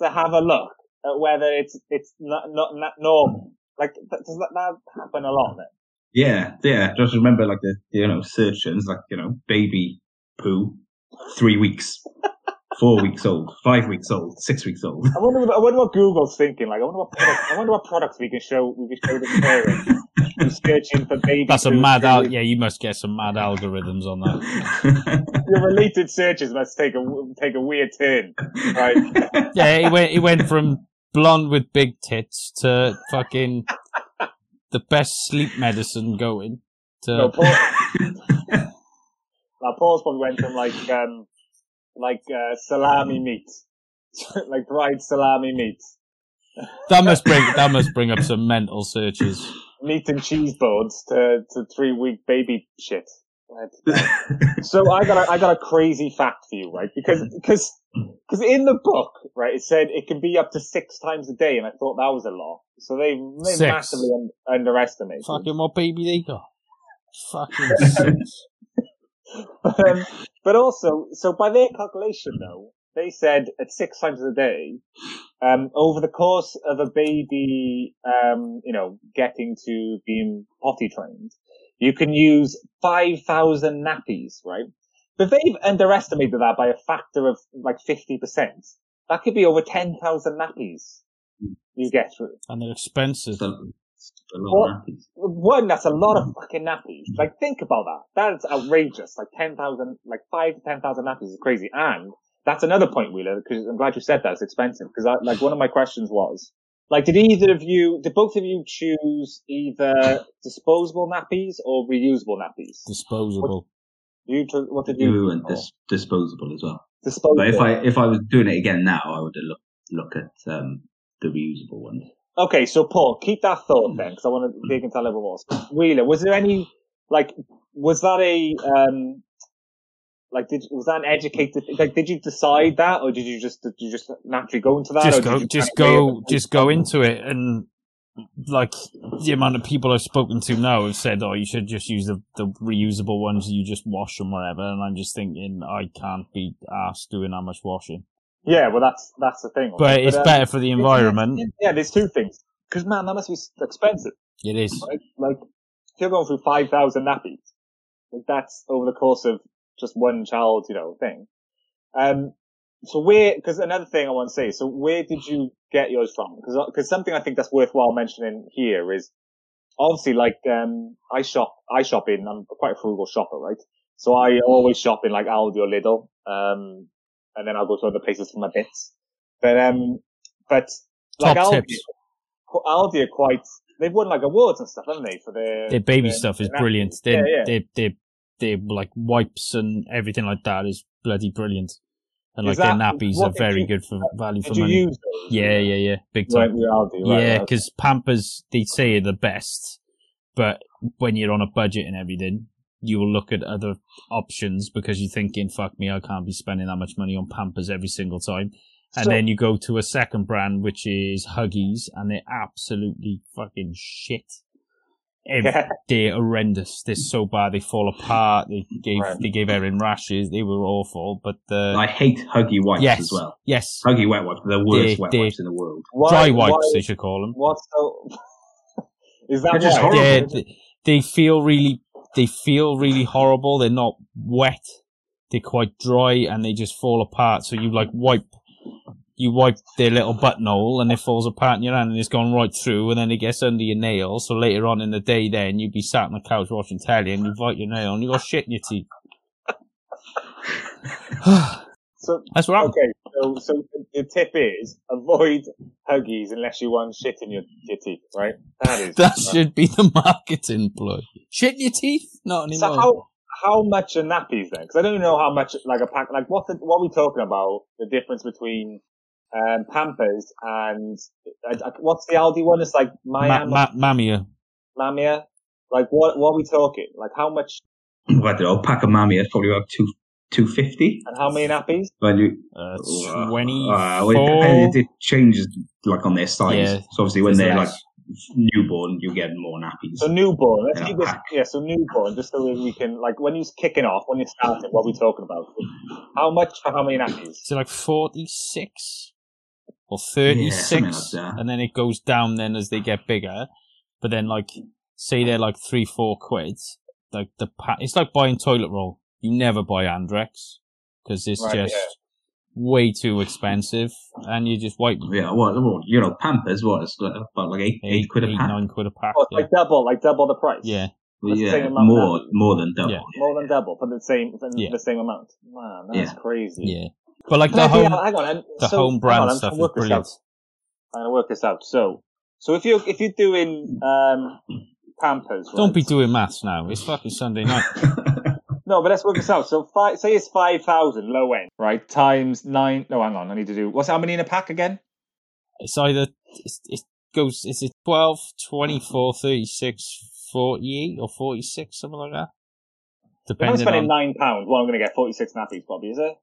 to have a look at whether it's it's not not, not normal. Like does that, that happen a lot? Then? Yeah, yeah. Just remember, like the you know search terms, like you know baby poo, three weeks, four weeks old, five weeks old, six weeks old. I wonder. What, I wonder what Google's thinking. Like, I wonder what product, I wonder what products we can show we can show the parents who's searching for baby. That's a mad al- Yeah, you must get some mad algorithms on that. Your related searches must take a take a weird turn. Right. Yeah, he went. He went from blonde with big tits to fucking the best sleep medicine going to No, Paul, now Paul's probably went from like um like uh, salami meat, like dried salami meat, that must bring that must bring up some mental searches. Meat and cheese boards to to three week baby shit. Right. So I got a, I got a crazy fact for you, right? Because because because in the book, right, it said it can be up to six times a day, and I thought that was a lot. So they they Six. massively un- underestimated. Fucking what baby they got? Fucking six. But, um, but also, so by their calculation, though, they said at six times a day, um, over the course of a baby, um, you know, getting to being potty trained, you can use 5,000 nappies, right? But they've underestimated that by a factor of like 50%. That could be over 10,000 nappies you get through. and they're expensive. So, a lot of nappies. One, that's a lot of fucking nappies. Like, think about that. That's outrageous. Like, 10,000, like 5 to 10,000 nappies is crazy. And that's another point, Wheeler, because I'm glad you said that. It's expensive. Because, like, one of my questions was, like, did either of you, did both of you choose either disposable nappies or reusable nappies? Disposable. You, cho- what did you? You and dis- disposable as well. disposable. But if I if I was doing it again now, I would look look at um, the reusable ones. Okay, so Paul, keep that thought then, because I want to dig into that a little more. Wheeler, was there any, like, was that a, um, like, did was that an educated? Like, did you decide that, or did you just did you just naturally go into that? Just go, just kind of weigh go, just go into it, and like the amount of people I've spoken to now have said, "Oh, you should just use the the reusable ones. You just wash them whatever." And I'm just thinking, I can't be asked doing that much washing. Yeah, well, that's that's the thing. But it's um, better for the environment. Yeah, there's two things. Because man, that must be expensive, It is. right? Like, if you're going through five thousand nappies, like that's over the course of just one child, you know, thing. Um, so where? Because another thing I want to say. So where did you get yours from? Because because something I think that's worthwhile mentioning here is obviously like um I shop I shop in I'm quite a frugal shopper, right? So I always shop in like Aldi or Lidl, um, and then I'll go to other places for my bits. But um, but like Top Aldi, tips. Aldi are quite they've won like awards and stuff, haven't they? For their Their baby their- stuff is brilliant. They, yeah, yeah. they, they, they, like wipes and everything like that is bloody brilliant. And like their nappies are very you- good for value for money. Yeah, yeah, yeah, big Right, time. with Aldi, right, yeah, right. because Pampers they say are the best, but when you're on a budget and everything, you will look at other options because you're thinking, "Fuck me, I can't be spending that much money on Pampers every single time." And So- then you go to a second brand, which is Huggies, and they're absolutely fucking shit. Every, they're horrendous. They're so bad. They fall apart. They gave Right. they gave Erin rashes. They were awful. But the I hate huggy wipes yes, as well. yes, Huggy wet wipes, are the worst They- wet they- wipes in the world. Why- dry wipes why- they should call them. What's so? Is that They're just why? horrible. Yeah, they, they feel really they feel really horrible. They're not wet. They're quite dry and they just fall apart. So you like wipe you wipe their little buttonhole and it falls apart in your hand and it's gone right through and then it gets under your nail. So later on in the day then you'd be sat on the couch watching telly and you bite your nail and you got shit in your teeth. So That's right. okay, so so the tip is avoid huggies unless you want shit in your, your teeth, right? That is That should be the marketing ploy. Shit in your teeth? Not So anymore. how how much are nappies then? Because I don't know how much like a pack. Like what the, what are we talking about? The difference between um, Pampers and uh, what's the Aldi one? It's like Ma- Miami, ma- Mamia. Lamia. Like what what are we talking? Like how much I don't know. Pack of mammy is probably about two two fifty. and how many nappies? When you Uh, 24. uh, well, it, it changes like on their size. Yeah. so obviously when It's they're less. like newborn, you get more nappies. So newborn. Let's In keep this. Yeah. So newborn, just so we can like when you're kicking off, when you're starting, what are we talking about? How much for how many nappies? Is it like 46 or 36? something like and then it goes down then as they get bigger. But then, like, say they're like three, four quid. Like the pa- it's like buying toilet roll. You never buy Andrex because it's Right, just yeah. way too expensive, and you just wipe Yeah, well, well, you know, Pampers, what, it's like- about like eight, eight, quid a eight, pack. nine quid a pack. Oh, yeah. like double, like double the price. yeah, That's yeah, more, now. more than double. Yeah. More than double for the same for Yeah. the same amount. Man, that's Yeah. crazy. yeah. But like the Hang home, hang on. the so- home hang brand on, I'm stuff is to work this brilliant. out. I'm gonna work this out. So, so if you if you're doing um, Pampers, right? Don't be doing maths now. It's fucking Sunday night. No, but let's work this out. So, five, say it's five thousand low end, right? Times nine. No, hang on. I need to do what's how many in a pack again? It's either it's, it goes is it 12, 24, 36, 48 or 46 something like that. If I'm spending on nine pounds, well, I'm going to get forty six nappies, Bobby. is it?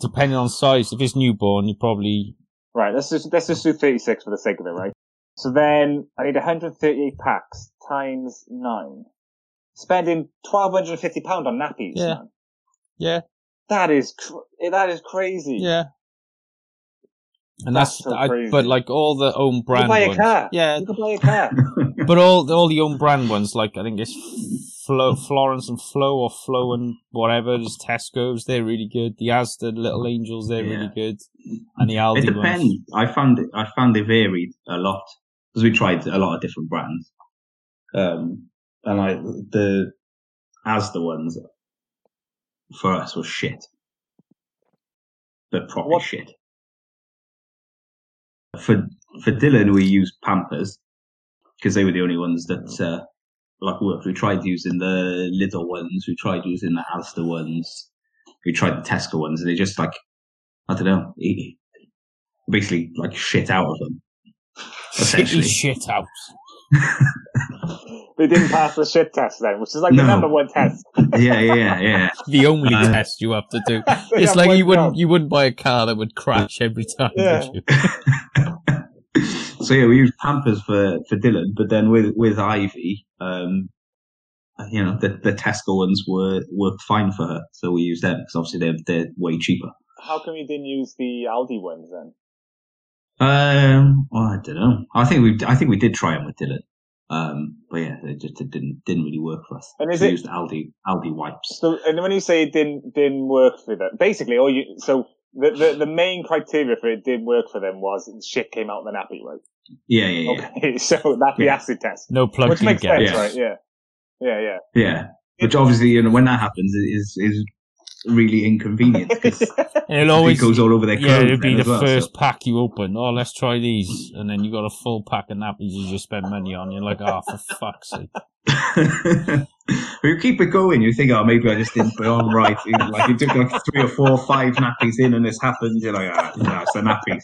Depending on size. If it's newborn, you probably Right. Let's just let's just do thirty six for the sake of it, right? So then I need 138 packs times nine, spending 1,250 pound on nappies. Yeah. man. yeah That is cr- eh, that is crazy. yeah. And That's that's, so I, but like all the own You brand can buy a ones, car. yeah. You can buy a car. But all all the own brand ones, like I think it's Flo, Florence and Flo or Flo and whatever. There's Tesco's, they're really good. The Asda Little Angels, they're really good. And the Aldi it depends. ones. I found it, I found they varied a lot because we tried a lot of different brands. Um, and I the Asda ones for us was shit, but proper What- shit. For for Dylan, we used Pampers because they were the only ones that uh, like worked. We tried using the Lidl ones, we tried using the Asda ones, we tried the Tesco ones, and they just like I don't know, it- basically like shit out of them. Essentially, shit out. they didn't pass the shit test then, which is like the number one test. yeah, yeah, yeah. The only Uh, test you have to do. It's like you wouldn't job. you wouldn't buy a car that would crash every time. Yeah. So yeah, we used Pampers for for Dylan, but then with with Ivy, um, you know, the the Tesco ones were worked fine for her, so we used them because obviously they're they're way cheaper. How come you didn't use the Aldi ones then? Um, well, I don't know. I think we I think we did try them with Dylan, um, but yeah, it just it didn't didn't really work for us. And is we it- used Aldi Aldi wipes? So, and when you say it didn't didn't work for them, basically, all you so the, the the main criteria for it didn't work for them was shit came out of the nappy, right? Yeah, yeah, yeah, Okay, so that's the Yeah. acid test, No plug which makes sense, gas. right? Yeah, yeah, yeah. yeah. Which obviously, you know, when that happens, is is really inconvenient because it'll it always goes all over their clothes. yeah, it'll be the well, first so- pack you open. Oh, let's try these, and then you got a full pack of nappies you just spend money on. You're like, oh, for fuck's sake. you keep it going. You think, oh, maybe I just didn't put on right. You know, Like you took like three or four, or five nappies in, and this happened. You're like, ah, no, it's the nappies.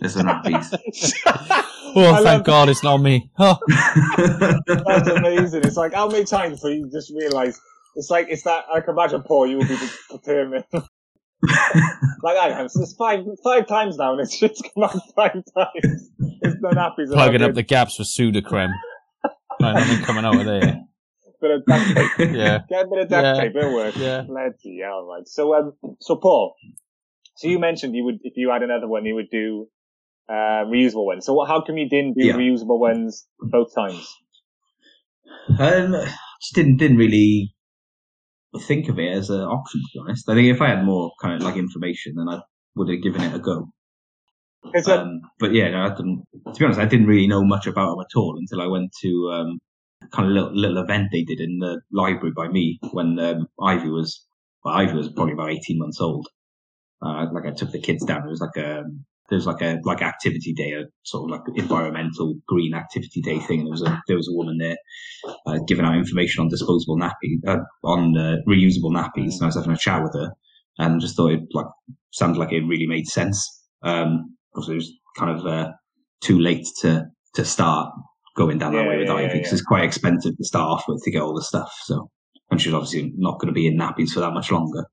It's the nappies. Oh, I thank love- God it's not me. Oh, That's amazing. It's like how many times before you just realise it's like it's that I can imagine Paul, you will be determined. like I have, it's five five times now, and it's just come out five times. It's not nappies. are plugging not up the gaps for Sudocrem. Like, nothing coming out of there. Bit of duct tape. Yeah. Get a bit of duct Yeah. tape, it'll work. Yeah. Bloody hell, right. So, um, so Paul, so you mentioned you would, if you had another one, you would do, uh, reusable ones. So what, how come you didn't do Yeah. reusable ones both times? Um, just didn't didn't really think of it as an option to be honest. I think if I had more kind of like information, then I would have given it a go. um, Um, but yeah, no, I didn't, to be honest, I didn't really know much about them at all until I went to um, kind of little, little event they did in the library by me when um, Ivy was well, Ivy was probably about eighteen months old. Uh, like I took the kids down. It was like a there was like a like activity day, a sort of like environmental green activity day thing, and there was a there was a woman there uh, giving out information on disposable nappies, uh, on uh, reusable nappies, and I was having a chat with her, and just thought it like sounded like it really made sense. Um, it was kind of uh, too late to to start going down that Yeah, way with yeah, Ivy because yeah. it's quite expensive to start off with to get all the stuff. So, and she's obviously not going to be in nappies for that much longer.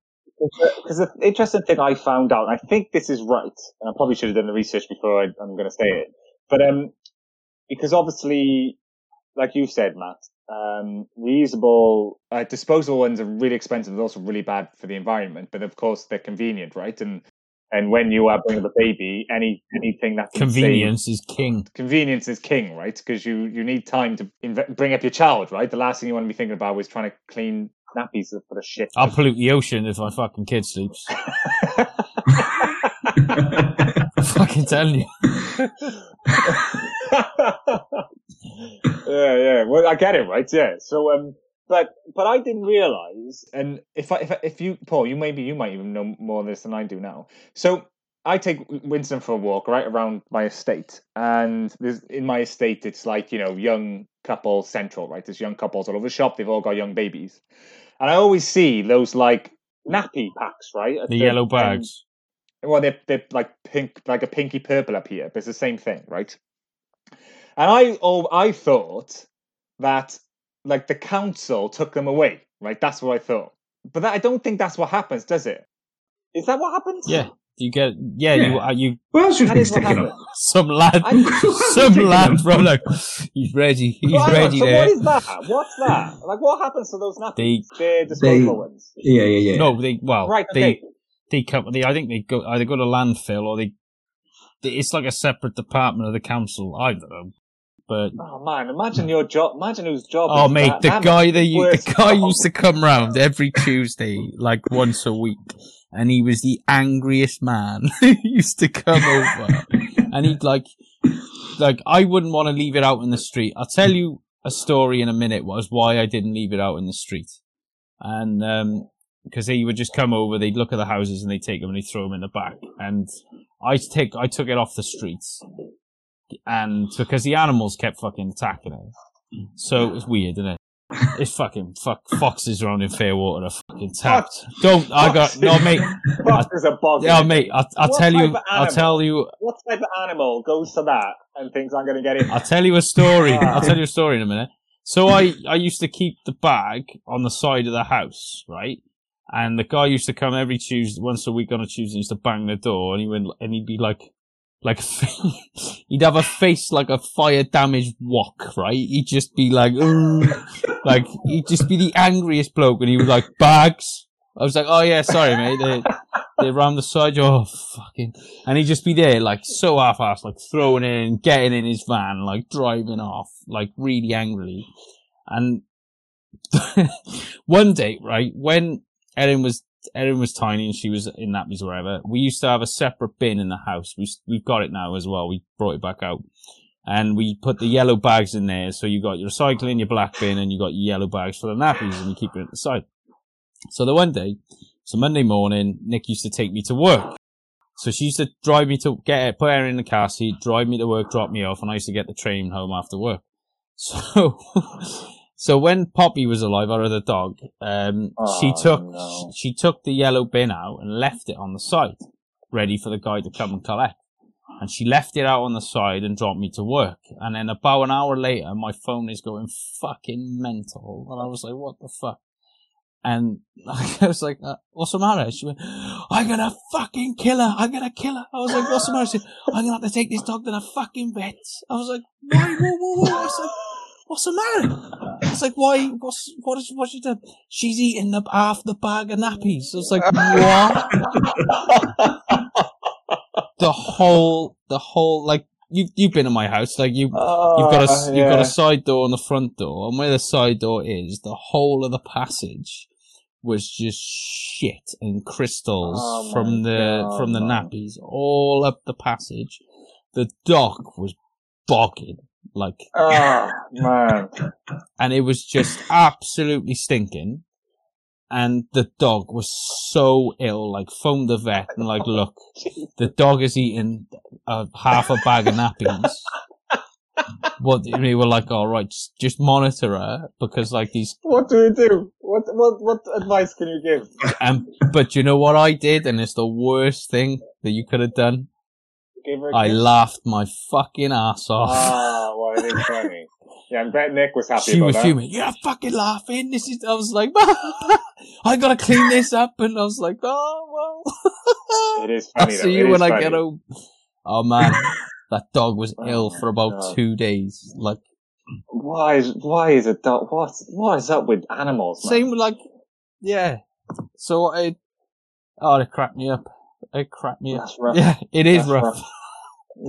Because the interesting thing I found out, and I think this is right, and I probably should have done the research before I, I'm going to say it, but um, because obviously, like you said, Matt, um, reusable, uh, disposable ones are really expensive. They're also really bad for the environment, but of course they're convenient, right? And and when you are bringing up a baby, any anything that Convenience is king. convenience is king, right? Because you you need time to inve- bring up your child, right? The last thing you want to be thinking about is trying to clean nappies for the shit. I'll pollute the ocean if my fucking kid sleeps. i fucking telling you. yeah, yeah. Well, I get it, right? Yeah. So, um, but but I didn't realize, and if I, if I, if you Paul, you maybe you might even know more of this than I do now. So I take Winston for a walk right around my estate, and there's in my estate it's like you know young couple central, right? There's young couples all over the shop. They've all got young babies, and I always see those like nappy packs, right? at The yellow bags. well, they're they're like pink, like a pinky purple up here, but it's the same thing, right? And I oh I thought that like the council took them away, right? That's what I thought, but that, I don't think that's what happens, does it? Is that what happens? Yeah. You get, yeah, Yeah. you, uh, you, Well, else should That be what up. some lad, some Taking lad from like, he's ready, he's Well, ready so there. what is that? What's that? Like, what happens to those nappies? They- They're disposable they- ones. Yeah, yeah, yeah. No, they, well, Right. they, Okay. they come, they, I think they go, either go to landfill or they, they, it's like a separate department of the council. I don't know. But, Oh man, imagine your job. Imagine whose job. oh is mate, that. the That guy that you, the guy job. used to come round every Tuesday, like once a week. And he was the angriest man. he used to come over and he'd like, like, I wouldn't want to leave it out in the street. I'll tell you a story in a minute was why I didn't leave it out in the street. And, um, because he would just come over, they'd look at the houses and they'd take them and they'd throw them in the back. And I take, I took it off the streets. And because the animals kept fucking attacking it. So it's weird, isn't it? It's fucking fuck foxes around in Fairwater are fucking tapped. Don't I got no mate. Fuck, there's a bog. Yeah, mate. I'll, I'll tell you. I'll tell you. What type of animal goes to that and thinks I'm going to get in? I'll tell you a story. I'll tell you a story in a minute. So I, I used to keep the bag on the side of the house, right? And the guy used to come every Tuesday, once a week on a Tuesday, he used to bang the door and he went, and he'd be like, like, he'd have a face like a fire damaged wok, right? He'd just be like, like, he'd just be the angriest bloke and he was like, bags. I was like, oh yeah, sorry mate, they, they're around the side, oh fucking, and he'd just be there like so half-assed, like throwing in, getting in his van, like driving off, like really angrily. And one day, right, when Erin was Erin was tiny and she was in nappies or whatever, we used to have a separate bin in the house. We we've got it now as well. We brought it back out. And we put the yellow bags in there, so you got your recycling, your black bin, and you got your yellow bags for the nappies, and you keep it at the side. So the one day, so Monday morning, Nick used to take me to work. So she used to drive me to get put her in the car seat, drive me to work, drop me off, and I used to get the train home after work. So, so when Poppy was alive, our other dog, um, she Oh, took no. she took the yellow bin out and left it on the side, ready for the guy to come and collect. And she left it out on the side and dropped me to work. And then about an hour later, my phone is going fucking mental. And I was like, what the fuck? And I was like, uh, what's the matter? She went, I'm gonna fucking kill her. I'm gonna kill her. I was like, what's the matter? She said, I'm gonna have to take this dog to the fucking vet. I was like, why, whoa, whoa, whoa. I was like, what's the matter? It's like, why? What's what is what she done? She's eating the half the bag of nappies. I was like, what? the whole, the whole, like you've you've been in my house, like you you've got a Oh, you've got a uh, side door and the front door, and where the side door is, the whole of the passage was just shit and crystals Oh from the God, from the nappies all up the passage. The dock was bogging, like, Oh man. and it was just absolutely stinking. And the dog was so ill, like phoned the vet and like, look, the dog is eating uh, half a bag of nappies. What we were like, all right, just, just monitor her because like these. What do we do? What what what advice can you give? Um, but you know what I did, and it's the worst thing that you could have done. A I laughed my fucking ass off. Ah, well, it is funny. Yeah, I bet Nick was happy she about was that. fuming. You're fucking laughing. This is. I was like, I gotta clean this up, and I was like, oh well. It is I'll see though. you It when I funny. get home. Oh man, that dog was Oh ill for about God. two days. Like Why is why is it that what what is up with animals? Man? same like, yeah. So I, oh, it cracked me up. It cracked me up. That's rough. Yeah, it is That's rough. rough.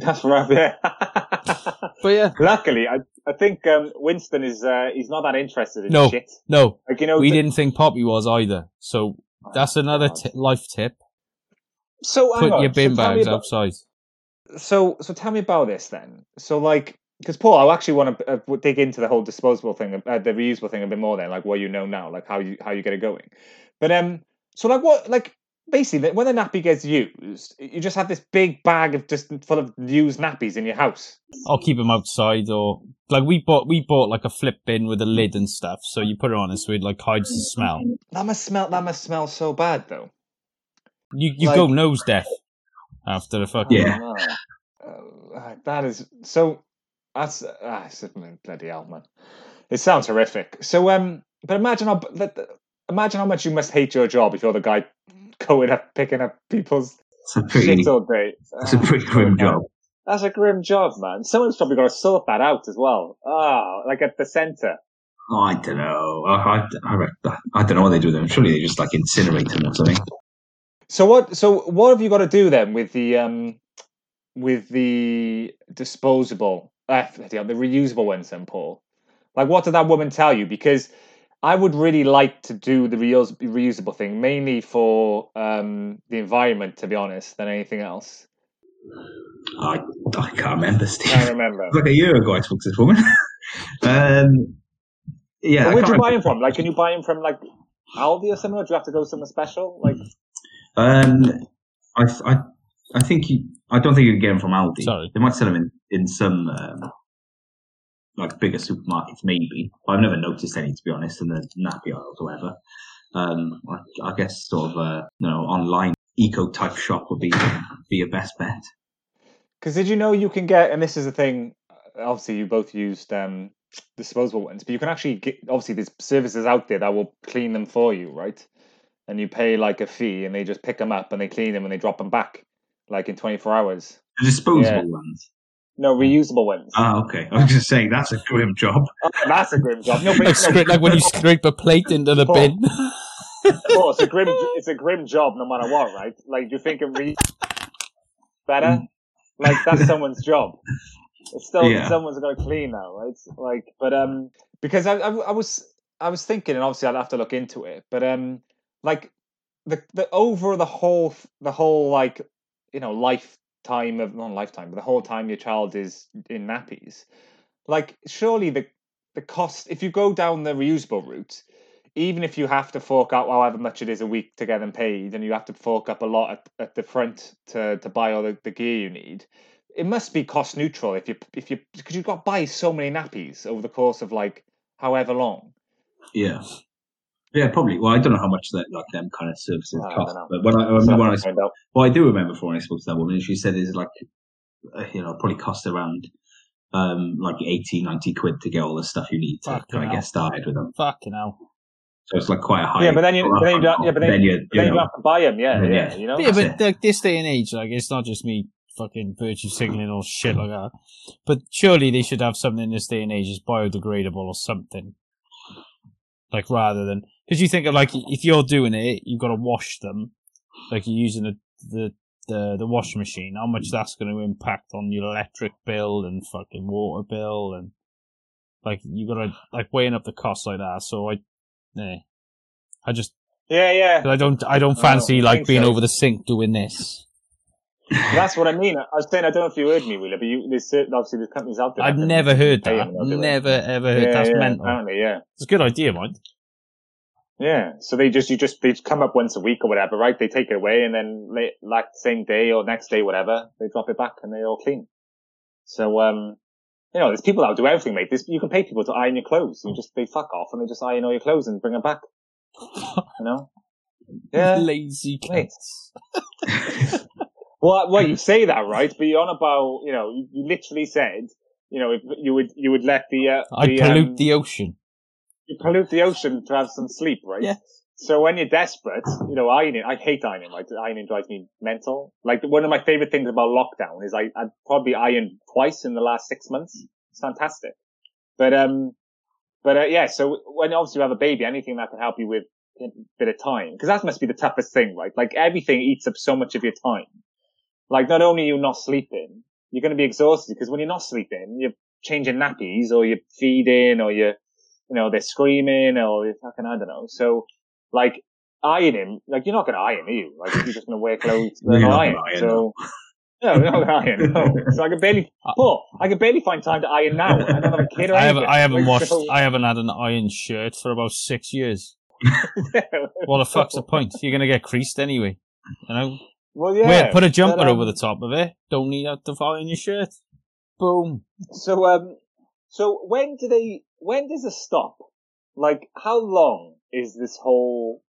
That's rough. Yeah. But yeah, Luckily, I I think um, Winston is uh, he's not that interested in No. shit. no, Like you know, we the- didn't think Poppy was either. So that's another ti life tip. So Put on, your bin so bags about- outside. So so tell me about this then. So like. Because Paul, I actually want to uh, dig into the whole disposable thing, uh, the reusable thing a bit more. Then, like what you know now, like how you how you get it going. But um, so like what like basically when the nappy gets used, you just have this big bag of just full of used nappies in your house. I'll keep them outside, or like we bought we bought like a flip bin with a lid and stuff. So you put it on it, so it like hides the smell. That must smell. That must smell so bad, though. You you Like- go nose deaf after the fucking Yeah. Uh, that is so. That's ah, it's- bloody hell, man. It sounds horrific. So, um, but imagine how that- that- imagine how much you must hate your job if you're the guy going up picking up people's pretty, shit all day. it's a Ah, pretty grim man. job. That's a grim job, man. Someone's probably got to sort that out as well. Ah, like at the centre. Oh, I don't know. I, I, I, I don't know what they do with them. Surely they just like incinerate them or something. So what? So what have you got to do then with the um, with the disposable, uh, the the reusable ones, then, Paul? Like, what did that woman tell you? Because I would really like to do the reus- reusable thing, mainly for um the environment, to be honest, than anything else. I, I can't remember, Steve. I remember. It was like a year ago I spoke to this woman. um, yeah, I Where'd you buy remember. them from? Like, can you buy them from like Aldi or something? Or do you have to go somewhere special? Like, Um, I, I, I think you, I don't think you can get them from Aldi. Sorry. They might sell them in, in some, um, like bigger supermarkets, maybe. I've never noticed any, to be honest, in the nappy aisles or whatever. Um, I, I guess sort of, uh, you know, online eco type shop would be, be your best bet. Because did you know you can get, and this is the thing, obviously you both used um, disposable ones, but you can actually get, obviously there's services out there that will clean them for you, right? And you pay like a fee and they just pick them up and they clean them and they drop them back like in 24 hours. The disposable Yeah. ones. No, reusable ones. Ah, okay. I was just saying that's a grim job. Oh, that's a grim job. No, but, like, no, like when you scrape a plate into the bin. Paul, it's a grim, it's a grim job no matter what, right? Like you think thinking re- better, like that's someone's job. It's still Yeah. someone's got to clean now, right? Like, but um, because I, I, I was I was thinking, and obviously I'd have to look into it, but um, like the the over the whole the whole like you know lifetime of not lifetime, but the whole time your child is in nappies, like surely the the cost if you go down the reusable route even if you have to fork out however much it is a week to get them paid and you have to fork up a lot at, at the front to, to buy all the, the gear you need it must be cost neutral if you if you because you've got to buy so many nappies over the course of like however long Yeah. Yeah, probably. Well, I don't know how much that like them kind of services I cost, don't but when I, I remember when I I'll out. Well, I do remember from when I spoke to that woman, she said it's like, uh, you know, probably cost around um like 80, 90 quid to get all the stuff you need to Fucking kind of get started with them. Fucking hell. So it's like quite a high. yeah but then you but then you don't, yeah but cost. then, you, but then know, don't have to buy them yeah Yeah, yeah, yeah. you know Yeah, but like, this day and age, like it's not just me fucking virtue signaling or shit like that. But surely they should have something in this day and age that's biodegradable or something. Like rather than because you think of like if you're doing it, you've got to wash them, like you're using the the the, the washing machine. How much that's going to impact on your electric bill and fucking water bill and like you got to like weighing up the costs like that. So I, yeah, I just Yeah, yeah. I don't I don't I fancy don't like being so. over the sink doing this. That's what I mean. I was saying, I don't know if you heard me, Wheeler, but you, there's certain, obviously there's companies out there. I've never heard that. them. Never ever heard. Yeah, That's yeah, mental. Apparently, yeah. It's a good idea, mind. Yeah. So they just, you just, they just come up once a week or whatever, right? They take it away and then late, like same day or next day, whatever, they drop it back and they're all clean. So, um, you know, there's people that'll do everything, mate. There's, you can pay people to iron your clothes. You just, they fuck off and they just iron all your clothes and bring them back. You know? Yeah. Lazy Mate. Well, well, you say that, right? But you're on about, you know, you, you literally said, you know, if you would, you would let the, uh, I the, pollute um, the ocean. you pollute the ocean to have some sleep, right? Yeah. So when you're desperate, you know, ironing, I hate ironing, right? Ironing drives me mental. Like one of my favorite things about lockdown is I, I probably ironed twice in the last six months. It's fantastic. But, um, but, uh, yeah, so when obviously you have a baby, anything that can help you with a bit of time, because that must be the toughest thing, right? Like everything eats up so much of your time. Like not only are you not sleeping, you're going to be exhausted because when you're not sleeping, you're changing nappies or you're feeding or you're, you know, they're screaming or you're fucking, I don't know. So like ironing, like you're not going to iron, are you? Like you're just going to wear clothes that You're are not iron. iron, So, no, not iron. No. So I can barely, uh, Paul, I can barely find time to iron now. I don't have a kid or I haven't. I haven't washed so- I haven't had an iron shirt for about six years. What the fuck's the point? You're gonna get creased anyway. You know? Well, yeah. Wait, put a jumper but, um, over the top of it. Don't need that to iron your shirt. Boom. So, um, so when do they, when does it stop? Like, how long is this whole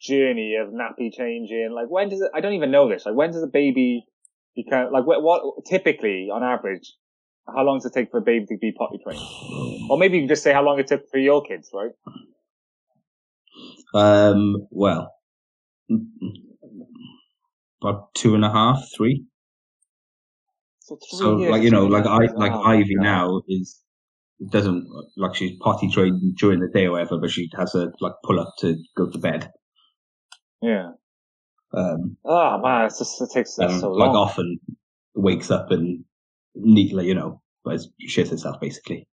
journey of nappy changing? Like, when does it, I don't even know this. Like, when does a baby become, like, what, what typically, on average, how long does it take for a baby to be potty trained? Or maybe you can just say how long it took for your kids, right? Um, well, about two and a half, three. So, three So, like you know, like I, like Oh, Ivy God. now is doesn't like she's potty trained during the day or whatever, but she has a like pull up to go to bed. Yeah. Um, Oh man, it's just, it takes that's and, so like often wakes up and neatly, you know, but shit herself basically.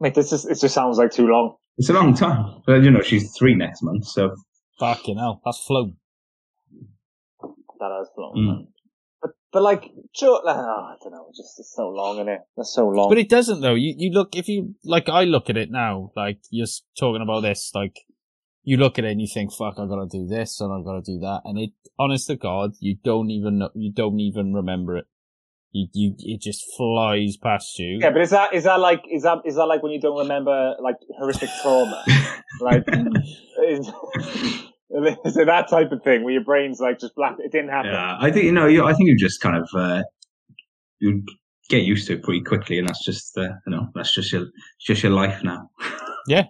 Like this is, it just sounds like too long. It's a long time, but you know, she's three next month, so Fucking hell. That's flow. That has flown. Mm. But, but like, sure, oh, I don't know, it's just it's so long, is it? That's so long. But it doesn't though. You you look if you like I look at it now, like you're talking about this, like you look at it and you think, fuck, I gotta do this and I gotta do that, and it, honest to God, you don't even know, you don't even remember it. You you it just flies past you. yeah, but is that is that like is that is that like when you don't remember like horrific trauma? like, is, is it that type of thing where your brain's like just black? It didn't happen. yeah, I think you know, you, I think you just kind of uh, you get used to it pretty quickly, and that's just uh, you know, that's just your just your life now. Yeah.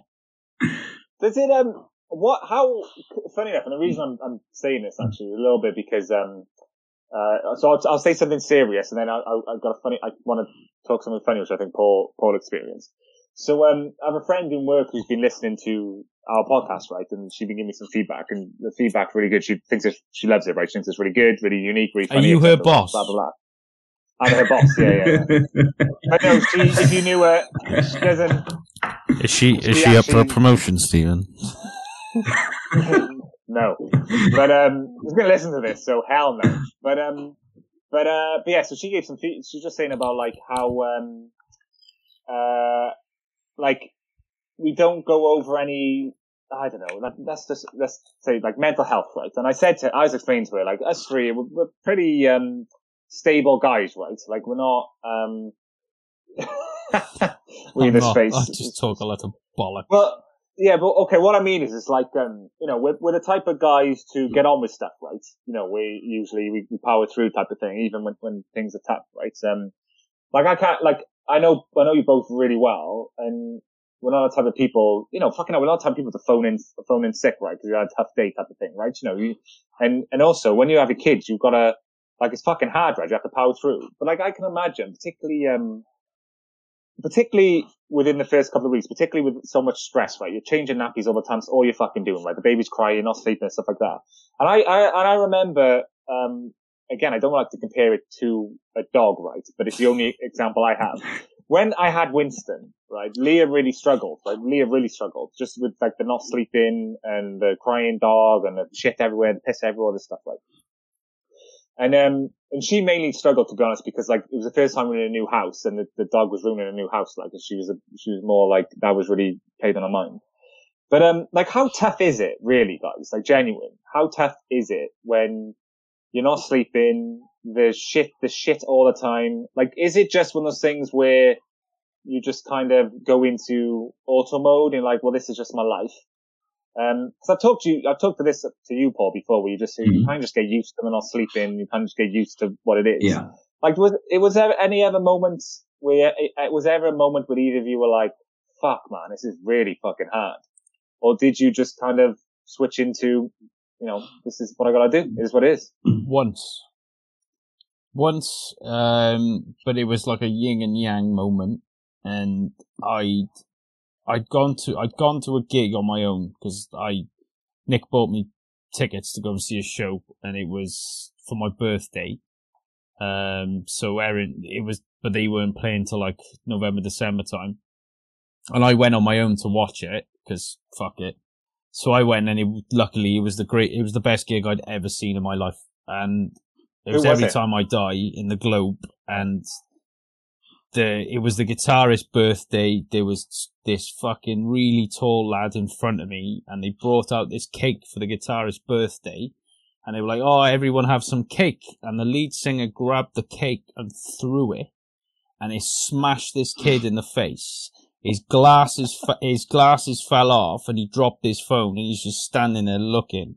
Does it um what how funny enough? And the reason I'm I'm saying this actually a little bit because um uh so I'll, I'll say something serious and then I I I've got a funny I want to talk something funny which I think Paul Paul experienced. So um I have a friend in work who's been listening to our podcast right and she's been giving me some feedback and the feedback's really good. She thinks it, she loves it right. She thinks it's really good, really unique, really Are you her boss? Blah blah blah. I'm her boss. Yeah yeah. yeah. I know she if you knew her, she doesn't. Is she is she up for a promotion, Stephen? no. But um he's gonna listen to this, so hell no. But um but uh but yeah, so she gave some fe- she's just saying about like how um uh like we don't go over any I don't know, that's just let's say like mental health, right? And I said to I was explaining to her, like us three we're, we're pretty um stable guys, right? Like we're not um we in this space. I just talk a lot of bollocks. Well, yeah, but okay, what I mean is, it's like, um, you know, we're, we're the type of guys to get on with stuff, right? You know, we usually, we, we power through type of thing, even when, when things are tough, right? Um, like I can't, like, I know, I know you both really well, and we're not the type of people, you know, fucking hell, we're not the type of people to phone in, phone in sick, right? Because you had a tough day type of thing, right? You know, you, and, and also when you have your kids, you've got to, like it's fucking hard, right? You have to power through. But like I can imagine, particularly, um, particularly within the first couple of weeks, particularly with so much stress, right? You're changing nappies all the time. It's all you're fucking doing, right? The baby's crying, you're not sleeping and stuff like that. And I, I, and I remember, um, again, I don't like to compare it to a dog, right? But it's the only example I have. When I had Winston, right, Leah really struggled, right? Leah really struggled just with like the not sleeping and the crying dog and the shit everywhere, the piss everywhere, all this stuff, like. And um, and she mainly struggled to be honest because like it was the first time we were in a new house and the, the dog was ruining a new house. Like and she was a, she was more like that was really played on her mind. But um, like how tough is it really, guys? Like genuine, how tough is it when you're not sleeping, the shit, the shit all the time? Like, is it just one of those things where you just kind of go into auto mode and like, well, this is just my life. Um, cause I've talked to you, I've talked to this to you, Paul, before where you just, mm-hmm. you kind of just get used to them and not sleeping. You kind of just get used to what it is. Yeah. Like, was, it was there any other moments where it, it was ever a moment where either of you were like, fuck man, this is really fucking hard? Or did you just kind of switch into, you know, this is what I gotta do. It is what it is. Once. Once, um, but it was like a yin and yang moment. And I'd I'd gone to I'd gone to a gig on my own because I Nick bought me tickets to go and see a show, and it was for my birthday. Um, so Erin, it was, but they weren't playing till like November, December time, and I went on my own to watch it because fuck it. So I went, and it luckily it was the great, it was the best gig I'd ever seen in my life, and it was, was every it? time I die in the Globe, and the it was the guitarist's birthday. There was this fucking really tall lad in front of me, and they brought out this cake for the guitarist's birthday. And they were like, "Oh, everyone have some cake." And the lead singer grabbed the cake and threw it, and it smashed this kid in the face. His glasses, his glasses fell off, and he dropped his phone, and he's just standing there looking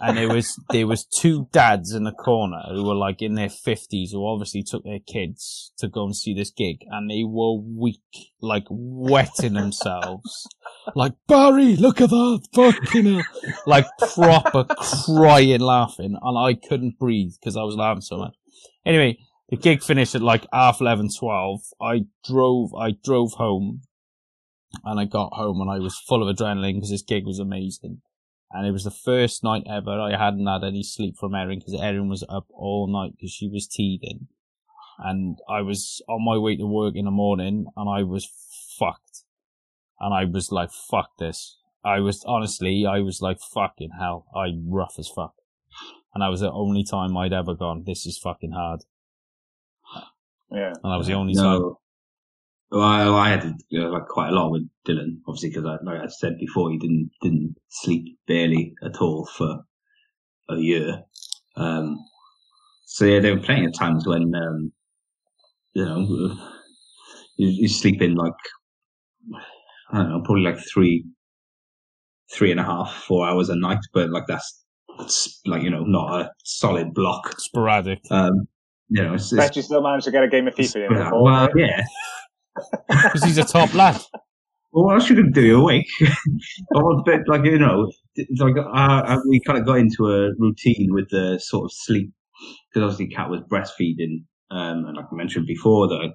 and there was there was two dads in the corner who were like in their fifties who obviously took their kids to go and see this gig, and they were weak, like wetting themselves, like Barry, look at that, fucking hell. like proper crying, laughing, and I couldn't breathe because I was laughing so much. Anyway, the gig finished at like half 11, 12. I drove, I drove home, and I got home and I was full of adrenaline because this gig was amazing and it was the first night ever I hadn't had any sleep from Erin because Erin was up all night because she was teething, and I was on my way to work in the morning and I was fucked, and I was like, "Fuck this." I was honestly, I was like, "Fucking hell!" I'm rough as fuck, and that was the only time I'd ever gone. This is fucking hard. Yeah, and that was the only no, time. Well, I, had you know, like quite a lot with Dylan, obviously, because I, like I said before, he didn't didn't sleep barely at all for a year. Um, so yeah, there were plenty of times when um, you know you, you sleep in like I don't know, probably like three, three and a half, four hours a night, but like that's, that's like you know not a solid block, sporadic. Um, you know, it's, it's, Bet you still managed to get a game of FIFA in. Well, well yeah. Because he's a top lad. Well, what else you going to do? You awake? but like you know, like uh, we kind of got into a routine with the sort of sleep because obviously Cat was breastfeeding, um, and like I mentioned before, that I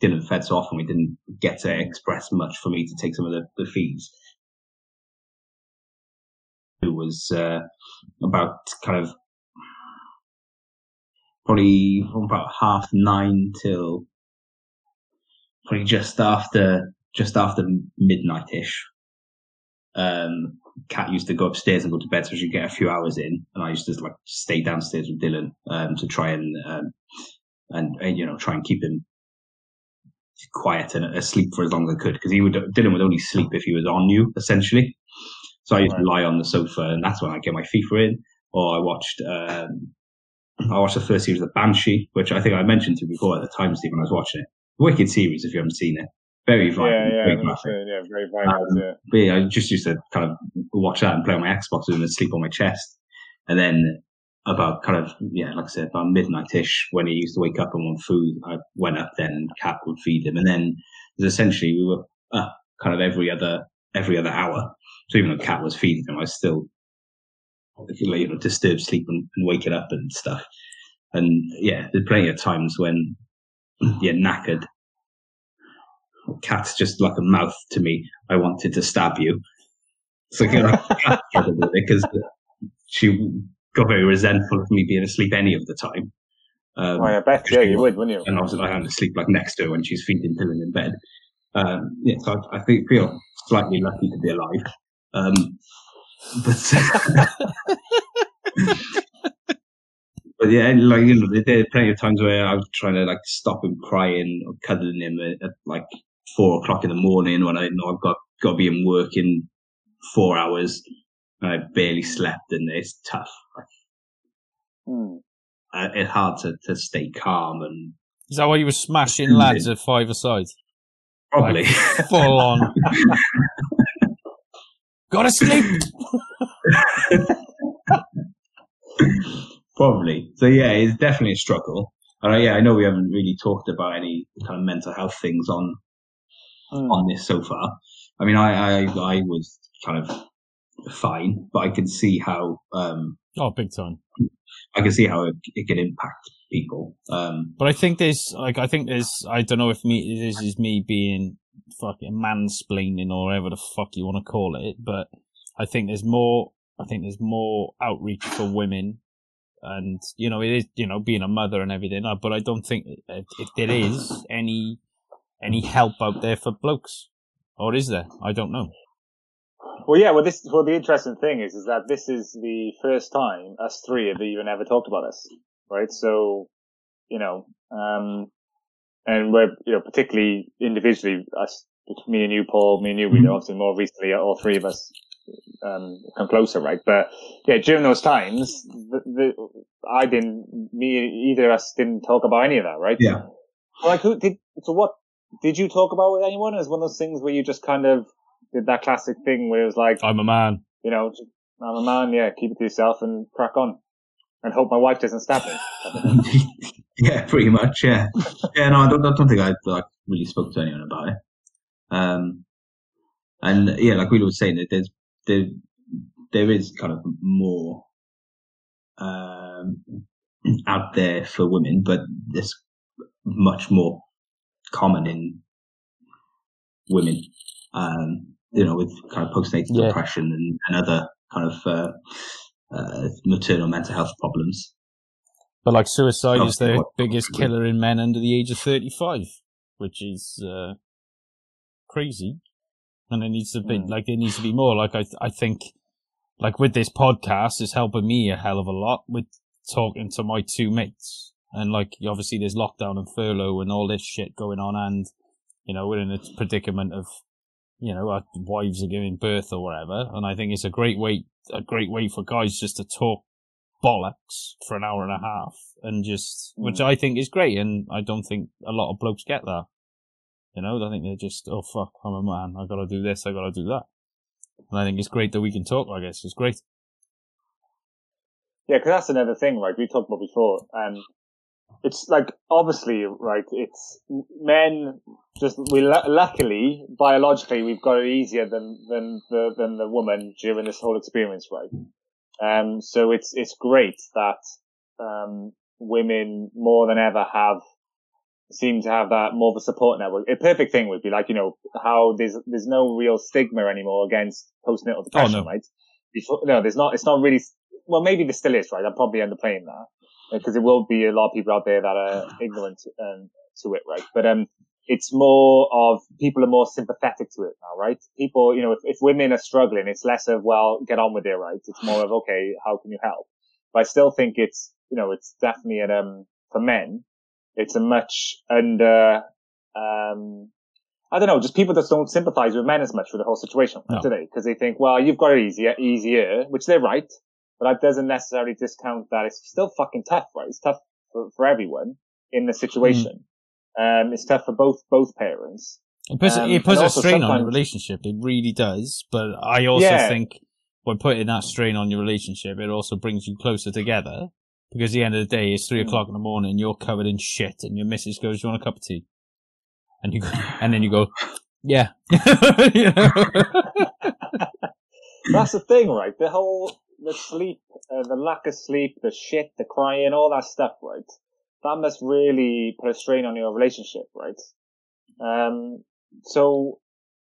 didn't fed so often, we didn't get to express much for me to take some of the, the feeds. It was uh, about kind of probably from about half nine till probably just after just after midnight ish. Um, Cat used to go upstairs and go to bed so she'd get a few hours in, and I used to like stay downstairs with Dylan um, to try and, um, and, and you know try and keep him quiet and asleep for as long as I could because he would Dylan would only sleep if he was on you essentially. So I used right. to lie on the sofa, and that's when I get my FIFA in. Or I watched um, I watched the first series of The Banshee, which I think I mentioned to you before at the time, Steve, when I was watching it wicked series if you haven't seen it. Very violent. Yeah, yeah, very yeah, very violent. Um, yeah. But yeah, I just used to kind of watch that and play on my Xbox and then sleep on my chest. And then about kind of yeah, like I said, about midnight ish when he used to wake up and want food, I went up then and Cat would feed him, and then essentially we were up kind of every other every other hour. So even though Cat was feeding him, I was still you know, disturb sleep and, and waking up and stuff. And yeah, there's plenty of times when you're knackered. Cat's just like a mouth to me. I wanted to stab you. So you know, because she got very resentful of me being asleep any of the time. Um, oh, I bet, yeah, you would, wouldn't you? And obviously, I had to sleep like next to her when she's feeding Dylan in bed. Um, yeah, so I, I think feel slightly lucky to be alive. Um, but but yeah, like you know, there are plenty of times where I was trying to like stop him crying or cuddling him at, at like four o'clock in the morning when I know I've got got to be in work in four hours and I barely slept, and it's tough. Like, mm. uh, it's hard to, to stay calm and. Is that why you were smashing lads at five aside? Probably like, full on. Gotta sleep. Probably. So yeah, it's definitely a struggle. And uh, yeah, I know we haven't really talked about any kind of mental health things on mm. on this so far. I mean, I, I I was kind of fine, but I can see how um oh big time. I can see how it, it can impact people. Um, but I think there's like I think there's I don't know if me this is me being fucking mansplaining or whatever the fuck you want to call it, but I think there's more. I think there's more outreach for women, and you know it is you know being a mother and everything. Uh, but I don't think if, if there is any any help out there for blokes, or is there? I don't know. Well, yeah. Well, this well the interesting thing is is that this is the first time us three have even ever talked about this, right? So, you know, um, and we're you know particularly individually us me and you, Paul, me and you, we know mm-hmm. obviously more recently, all three of us um, come closer, right? But yeah, during those times, the, the, I didn't, me, either of us didn't talk about any of that, right? Yeah. Like, who did, so what, did you talk about with anyone? Is one of those things where you just kind of did that classic thing where it was like, I'm a man. You know, I'm a man, yeah, keep it to yourself and crack on. And hope my wife doesn't stab me. yeah, pretty much, yeah. yeah, no, I don't, I don't think I like, really spoke to anyone about it. Um, and yeah, like we were saying, there's there there is kind of more um, out there for women, but there's much more common in women. Um, you know, with kind of postnatal yeah. depression and, and, other kind of uh, uh, maternal mental health problems. But like suicide is the biggest killer in men under the age of 35, which is uh, crazy, and it needs to be mm. like it needs to be more. Like I, I think, like with this podcast, it's helping me a hell of a lot with talking to my two mates, and like obviously there's lockdown and furlough and all this shit going on, and you know we're in a predicament of you know our wives are giving birth or whatever, and I think it's a great way, a great way for guys just to talk bollocks for an hour and a half and just which I think is great and I don't think a lot of blokes get that. You know, I think they're just, oh fuck, I'm a man. I gotta do this. I gotta do that. And I think it's great that we can talk. I guess it's great. Yeah, because that's another thing, right? We talked about before. Um, it's like obviously, right? It's men. Just we luckily biologically we've got it easier than than the than the woman during this whole experience, right? Um, so it's it's great that um, women more than ever have seem to have that more of a support network. A perfect thing would be like, you know, how there's, there's no real stigma anymore against postnatal depression, oh, no. right? Before, no, there's not, it's not really, well, maybe there still is, right? I'm probably underplaying that because there will be a lot of people out there that are ignorant um, to it, right? But, um, it's more of people are more sympathetic to it now, right? People, you know, if, if women are struggling, it's less of, well, get on with it, right? It's more of, okay, how can you help? But I still think it's, you know, it's definitely an, um, for men, it's a much under, um, I don't know, just people that don't sympathize with men as much with the whole situation, no. do they? Because they think, well, you've got it easier, easier, which they're right, but that doesn't necessarily discount that it's still fucking tough, right? It's tough for, for everyone in the situation. Mm. Um, it's tough for both, both parents. It puts, um, it puts a strain on your relationship. It really does. But I also yeah. think by putting that strain on your relationship, it also brings you closer together because at the end of the day, it's three hmm. o'clock in the morning, you're covered in shit, and your missus goes, "Do you want a cup of tea?" And you go, and then you go, "Yeah." That's the thing, right? The whole the sleep, uh, the lack of sleep, the shit, the crying, all that stuff, right? That must really put a strain on your relationship, right? Um, so,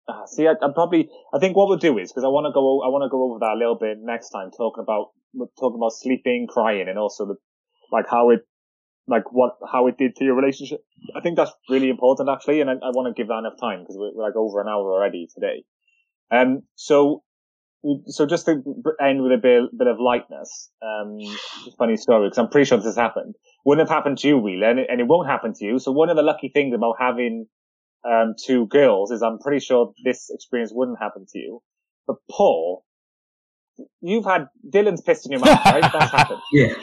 uh, see, I, I'm probably, I think what we'll do is, because I want to go, I want to go over that a little bit next time, talking about, talking about sleeping, crying, and also the, like how it, like what, how it did to your relationship. I think that's really important actually, and I, I want to give that enough time because we're, we're like over an hour already today. Um, so, so just to end with a bit, bit of lightness, um, funny story because I'm pretty sure this has happened. Wouldn't have happened to you, Wheeler, and it, and it won't happen to you. So one of the lucky things about having um, two girls is I'm pretty sure this experience wouldn't happen to you. But Paul, you've had Dylan's pissed in your mouth, right? That's happened. Yeah.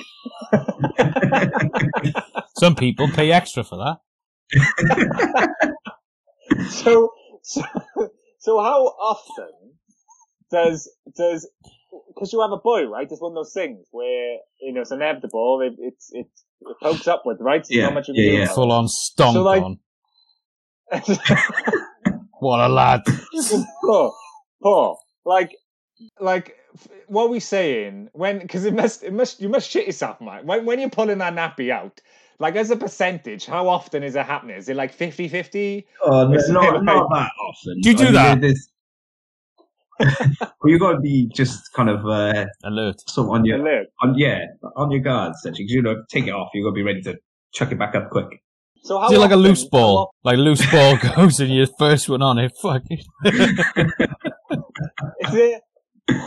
Some people pay extra for that. so, so, so how often does does because you have a boy, right? It's one of those things where you know it's inevitable. It it's it, it pokes upward, right? So Yeah, not much you can yeah, yeah. Full on stomp So, like- on. What a lad. Paul, Paul, like, like, what are we saying when? Because it must, it must, you must shit yourself, man. When when you're pulling that nappy out, like as a percentage, how often is it happening? Is it like 50-50? Oh, uh, no, not, not that often. Do you do I mean, that? there's- well, you got to be just kind of uh, Alert. sort of on your, Alert. on, yeah, on your guard, essentially. 'cause you know, take it off. you've got to be ready to chuck it back up quick. So how Is it like a loose how ball? Like loose ball goes and you're first one on it. Fuck it. often- Is it?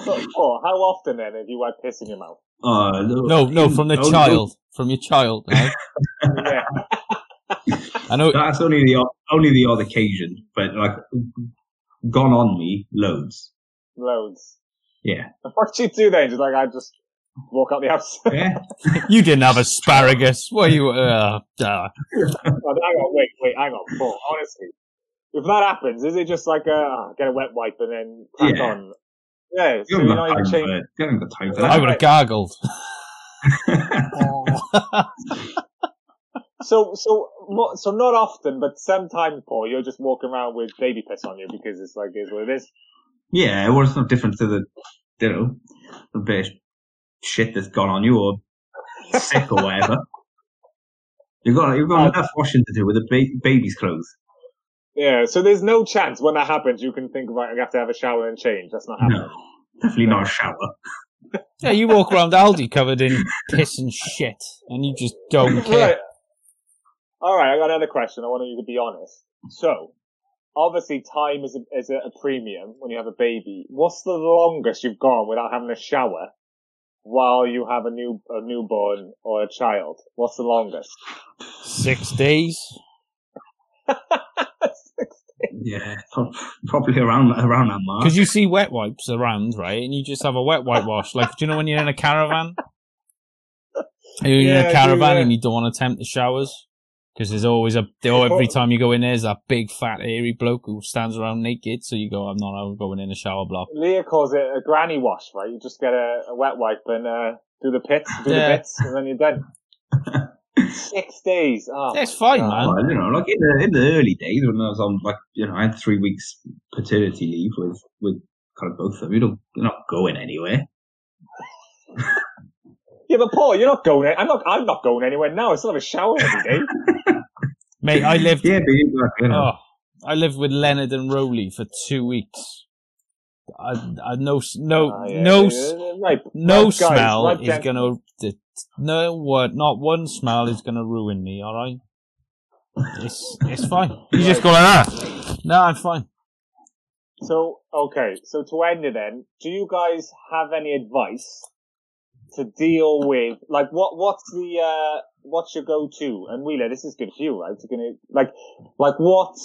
So, Paul, how often then have you had piss in your mouth? Oh, No, no, from the Oh, child. From your child. Right? Yeah. I know. That's only the odd- only the odd occasion, but like gone on me loads. Loads. Yeah, What do you do then? Just like I just walk out the house. yeah. You didn't have asparagus. What you? Uh, uh, Oh, hang on, wait, wait, hang on, Paul. Honestly, if that happens, is it just like a oh, get a wet wipe and then crack Yeah. on? Yeah, You so you're not even changing. for it. You haven't got time I would have gargled. So, so, so not often, but sometimes, Paul, you're just walking around with baby piss on you because it's like is what it is. Yeah, well, it's no different to the, you know, the bit of shit that's gone on you or sick or whatever. You've got you've got Uh, enough washing to do with a ba- baby's clothes. Yeah, so there's no chance when that happens you can think about you have to have a shower and change. That's not happening. No, definitely not a shower. yeah, you walk around Aldi covered in piss and shit, and you just don't care. Right. All right, I got another question. I want you to be honest. So, obviously, time is a, is a, a premium when you have a baby. What's the longest you've gone without having a shower while you have a new a newborn or a child? What's the longest? Six days. Yeah, probably around around that mark. Because you see wet wipes around, right? And you just have a wet wipe wash. Like, do you know when you're in a caravan? You're in Yeah, I a do, caravan yeah. and you don't want to tempt the showers? Because there's always a, there- every time you go in, there's that big fat hairy bloke who stands around naked. So you go, I'm not I'm going in a shower block. Leah calls it a granny wash, right? You just get a, a wet wipe and uh, do the pits, do Yeah. the bits, and then you're done. Six days. Oh, It's my fine, God. man. Well, you know, like in the in the early days when I was on like you know I had three weeks paternity leave with with kind of both of them. You don't you're not going anywhere. Yeah, but Paul, you're not going. I'm not. I'm not going anywhere now. I still have a shower every day. Mate, I lived, Yeah, but you, like, you know, oh, I lived with Leonard and Rowley for two weeks. I, I no, no, Ah, yeah, no, yeah, right, no right, guys, smell right, is gent- gonna, no what, not one smell is gonna ruin me. All right, it's it's fine. You just go like that. No, I'm fine. So okay, so to end it then, do you guys have any advice to deal with like what what's the uh what's your go to? And Wheeler, this is good for you, right? You're gonna like like what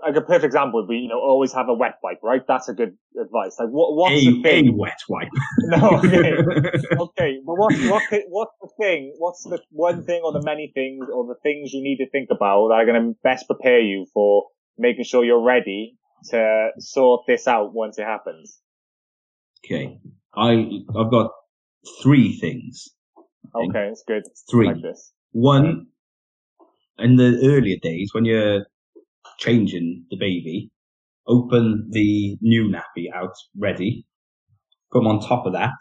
like a perfect example would be, you know, always have a wet wipe, right? That's a good advice. Like what what's a, the thing? a wet wipe. No, okay. okay, but what what what's the thing? What's the one thing or the many things or the things you need to think about that are going to best prepare you for making sure you're ready to sort this out once it happens? okay, I I've got three things. Okay, it's good. Three. Like this. One, in the earlier days when you're changing the baby, open the new nappy out ready, put 'em on top of that,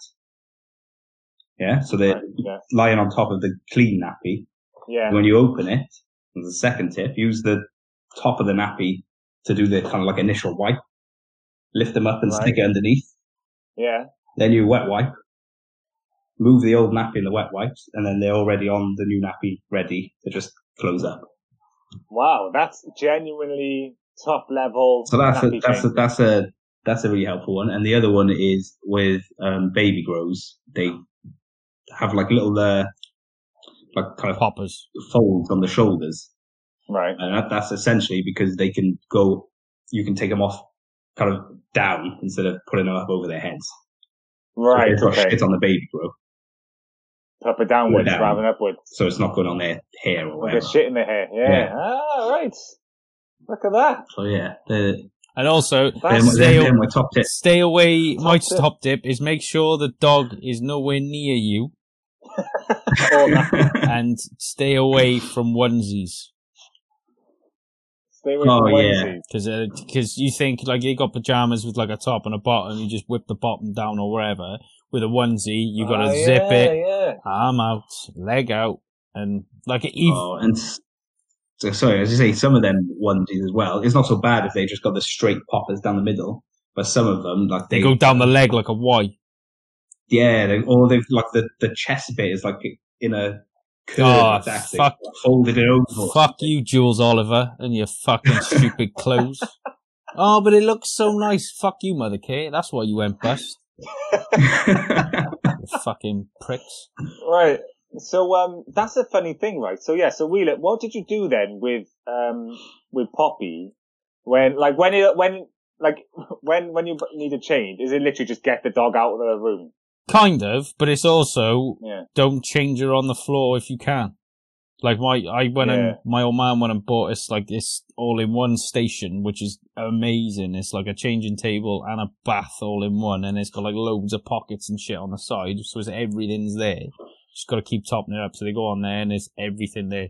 Yeah, so they're Right, yeah. lying on top of the clean nappy. Yeah. When you open it, the second tip, use the top of the nappy to do the kind of like initial wipe. Lift them up and Right. stick it underneath. Yeah. Then you wet wipe. Move the old nappy in the wet wipes, and then they're already on the new nappy ready to just close up. Wow, that's genuinely top level. So that's a, that's a, that's a that's a really helpful one. And the other one is with um, baby grows. They have like little uh, like kind of hoppers folds on the shoulders, right. and that, that's essentially because they can go. You can take them off kind of down instead of putting them up over their heads. Right. So if they've got okay. shit on the baby grow, Up and downwards down. rather than upwards. so it's not going on their hair or With whatever. the shit in their hair. Yeah. Yeah. Ah, right. Look at that. So yeah, they're, And also, my- stay, they're, they're top tips. stay away. My tip. top tip is make sure the dog is nowhere near you and stay away from onesies. Stay away Oh, from onesies. Because because you think like you got pajamas with like a top and a bottom, you just whip the bottom down or wherever. With a onesie, you've got to Ah, zip yeah, it, Yeah. arm out, leg out, and like even Oh, and so, sorry, as you say, some of them onesies as well. It's not so bad if they just got the straight poppers down the middle, but some of them like they go down the leg like a Y. Yeah, they, or they've like the the chest bit is like in a curve. Oh, like fuck. folded it over. Fuck you, Jools Oliver, and your fucking stupid clothes. Oh, but it looks so nice. Fuck you, Mothercare. That's why you went bust. Fucking pricks. Right. So um, that's a funny thing, right? So yeah. So Wheeler, what did you do then with um with Poppy when like when it when like when when you need a change? Is it literally just get the dog out of the room? Kind of, but it's also Yeah. don't change her on the floor if you can. Like my, I went Yeah. and my old man went and bought us like this all-in-one station, which is amazing. It's like a changing table and a bath all in one, and it's got like loads of pockets and shit on the side, so it's everything's there. Just got to keep topping it up. So they go on there and there's everything there.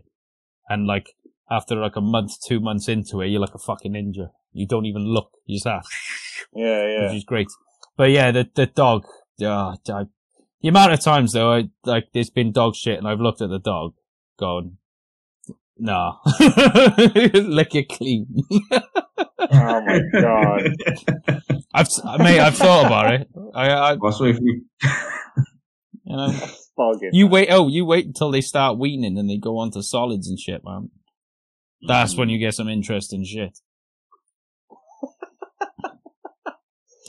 And like after like a month, two months into it, you're like a fucking ninja. You don't even look. You just have Yeah, yeah. which is great. But yeah, the the dog. Uh, I, the amount of times though, I like there's been dog shit, and I've looked at the dog, gone, nah, lick it clean. Oh my god. I've mate, I've thought about it. I, I Also, if you, you know, Bogging. you wait. Oh, you wait until they start weaning and they go on to solids and shit, man. That's when you get some interesting shit.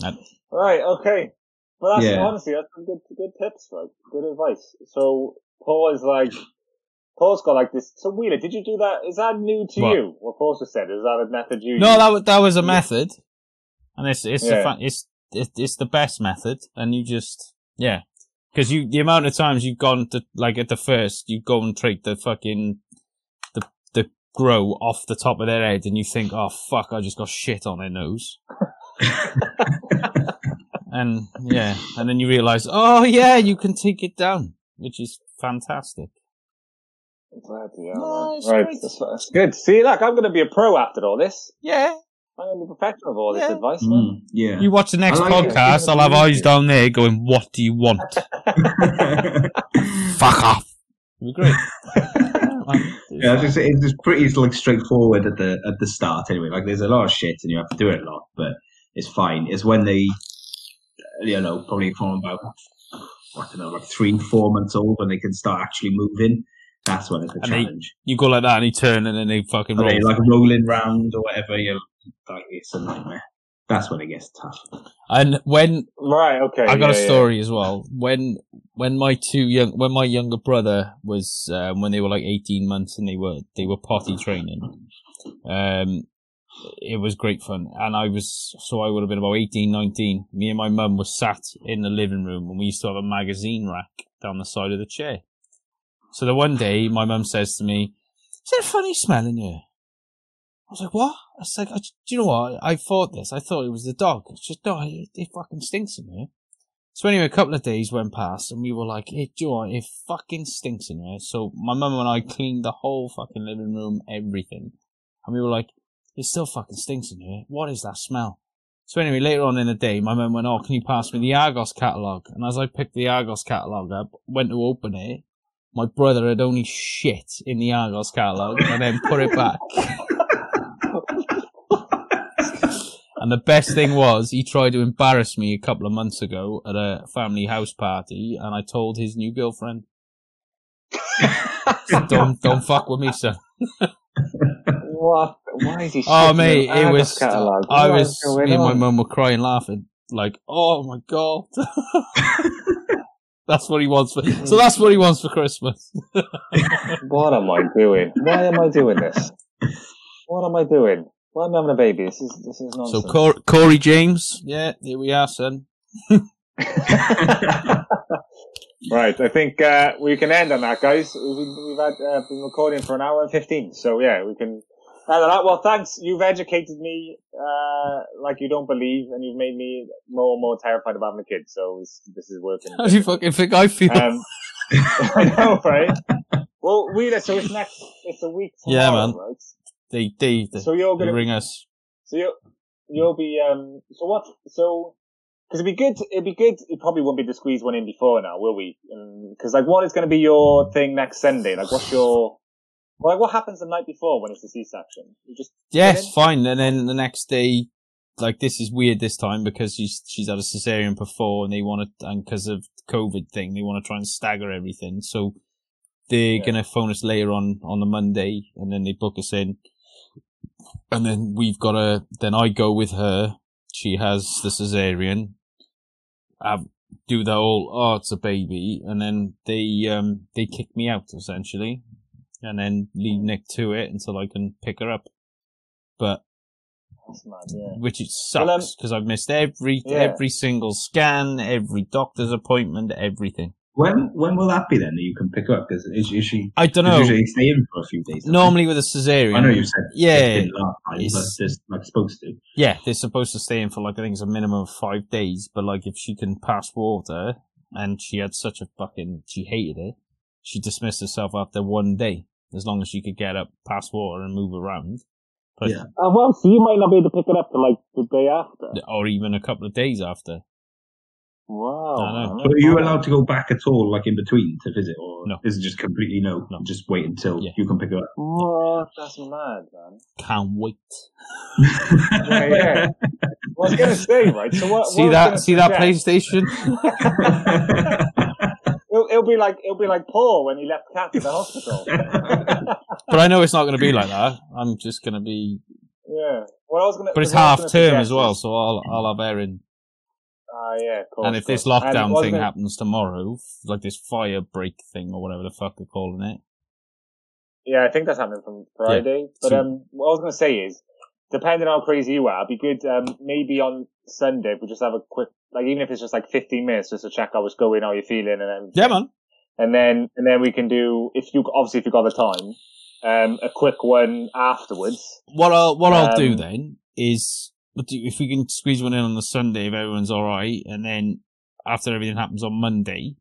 Right, okay. Well, that's Yeah. honestly that's some good good tips, right? Good advice. So Paul is like, Paul's got like this. So Wheeler, did you do that? Is that new to What? you? What Paul just said is that a method you? No, use? that was that was a method, and it's it's Yeah. the it's it's the best method, and you just yeah, because you the amount of times you've gone to like at the first you go and take the fucking the the grow off the top of their head, and you think, oh fuck, I just got shit on their nose, and yeah, and then you realize, oh yeah, you can take it down, which is fantastic. Bloody hell, No, man. it's right, that's, that's good. See, look, I'm going to be a pro after all this. Yeah, I'm going to be a professional of all this Yeah. advice. Mm, yeah. you watch the next I like it. podcast, I'll have eyes down there going, "What do you want?" Fuck off. It'd be great. yeah, it's just, it's just pretty like straightforward at the at the start. Anyway, like there's a lot of shit and you have to do it a lot, but it's fine. It's when they, you know, probably from about I don't know, like three, four months old when they can start actually moving. That's when it's a And they- challenge. you go like that and he turn and then they fucking Or roll. they like rolling round or whatever. You like it's a nightmare. That's when it gets tough. and when Right, okay. I got yeah, a yeah. story as well. When when my two young when my younger brother was um, when they were like eighteen months and they were they were potty training. Um, it was great fun, and I was so I would have been about 18, 19. Me and my mum were sat in the living room, and we used to have a magazine rack down the side of the chair. So the one day, my mum says to me, "Is there a funny smell in here?" I was like, "What?" I was like, "I- "Do you know what? I thought this. I thought it was the dog. It's just no, it, it fucking stinks in here." So anyway, a couple of days went past, and we were like, "Hey, do you know what? It fucking stinks in here." So my mum and I cleaned the whole fucking living room, everything, and we were like, "It still fucking stinks in here. What is that smell?" So anyway, later on in the day, my mum went, "Oh, can you pass me the Argos catalogue?" And as I picked the Argos catalogue up, went to open it, my brother had only shit in the Argos catalogue and then put it back. and the best thing was, he tried to embarrass me a couple of months ago at a family house party, and I told his new girlfriend, "Don't don't fuck with me, son." What? Why is he? Oh, shitting in mate, it was. Catalogue? I What was. Me and my mum were crying, laughing, like, "Oh my god." that's what he wants for. So that's what he wants for Christmas. What am I doing? Why am I doing this? What am I doing? Why am I having a baby? This is this is So nonsense. Cor- Corey James, yeah, here we are, son. right, I think uh, we can end on that, guys. We've, we've had uh, been recording for an hour and fifteen, so yeah, we can. End on that. Well, thanks. You've educated me uh, like you don't believe, and you've made me more and more terrified about my kids. So this, this is working. How do you fucking think I feel? Um, I know, right? Well, we so it's next. It's a week tomorrow, Yeah, man. right? they, they, they, So you're gonna ring us. So you'll you'll be um. So what? So because it'd be good. It'd be good. It probably won't be to squeeze one in before now, will we? Because like, what is going to be your thing next Sunday? Like, what's your like? What happens the night before when it's a C-section? You just Yes, fine. And then the next day, like this is weird this time because she's she's had a cesarean before, and they want to, and because of the COVID thing, they want to try and stagger everything. So they're Yeah. gonna phone us later on on the Monday, and then they book us in, and then we've got to. Then I go with her. She has the cesarean. Have do the whole oh it's a baby, and then they um they kick me out essentially, and then leave Nick to it until I can pick her up. But That's mad, yeah. which it Well, um, sucks because I've missed every Yeah. every single scan, every doctor's appointment, everything. When when will that be then that you can pick up? Because is, is she I don't know. usually stay in for a few days? Normally with a cesarean, I know you said Yeah, it's been last time, but it's- there's like supposed to. yeah, they're supposed to stay in for like I think it's a minimum of five days. But like if she can pass water, and she had such a fucking she hated it, she dismissed herself after one day. As long as she could get up, pass water, and move around. But, Yeah. Uh, well, so you might not be able to pick it up till like the day after. Or even a couple of days after. Wow. I know. man, So are you allowed to go back at all, like in between, to visit, or No. is it just completely no? No. Just wait until Yeah. you can pick it up. What? That's mad, man. Can't wait. Yeah, yeah. Well, I was gonna say, right? So what? See what that? gonna See that PlayStation? It'll, it'll be like it'll be like Paul when he left Cat at the hospital. But I know it's not going to be like that. I'm just going to be. yeah. What I was gonna. But it's what I was half term as well, so I'll I'll have Erin. Ah, yeah. Of course, And if this lockdown what I was thing gonna- happens tomorrow, like this fire break thing or whatever the fuck they're calling it, Yeah, I think that's happening from Friday. But So- um, what I was going to say is, depending on how crazy you are, it'd be good. Um, maybe on Sunday if we just have a quick, like even if it's just like 15 minutes, just to check how it's going, how you're feeling, and then yeah, man. and then and then we can do if you obviously if you got the time, um, a quick one afterwards. What I'll what I'll do Um, then is if we can squeeze one in on the Sunday if everyone's all right, and then after everything happens on Monday,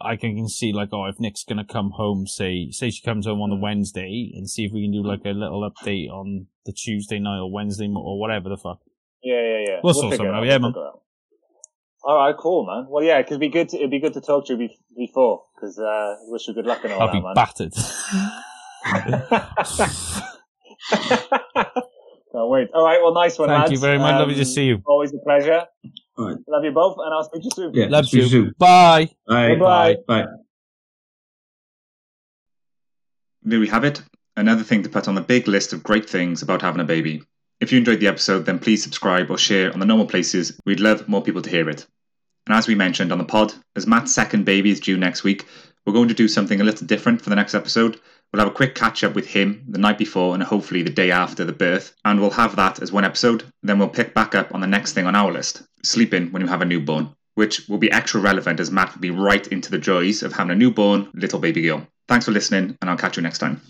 I can, can see like oh if Nick's gonna come home, say say she comes home on the Wednesday, and see if we can do like a little update on the Tuesday night or Wednesday or whatever the fuck. Yeah, yeah, yeah. We'll sort something out, yeah, man. figure it out. All right, cool, man. Well, yeah, it'd be good. To, it'd be good to talk to you be, before, because uh, wish you good luck and all I'll that, be man. battered. Can't wait. All right, well, nice one, Thank lads. you very much. Lovely to Um, see you. Always a pleasure. All right. Love you both, and I'll speak to you soon. Yeah. Love speak you. soon. Bye. Bye. Bye-bye. Bye. There we have it. Another thing to put on the big list of great things about having a baby. If you enjoyed the episode, then please subscribe or share on the normal places. We'd love more people to hear it. And as we mentioned on the pod, as Mat's second baby is due next week, we're going to do something a little different for the next episode. We'll have a quick catch up with him the night before and hopefully the day after the birth, and we'll have that as one episode. Then we'll pick back up on the next thing on our list sleeping when you have a newborn, which will be extra relevant as Mat will be right into the joys of having a newborn little baby girl. Thanks for listening, and I'll catch you next time.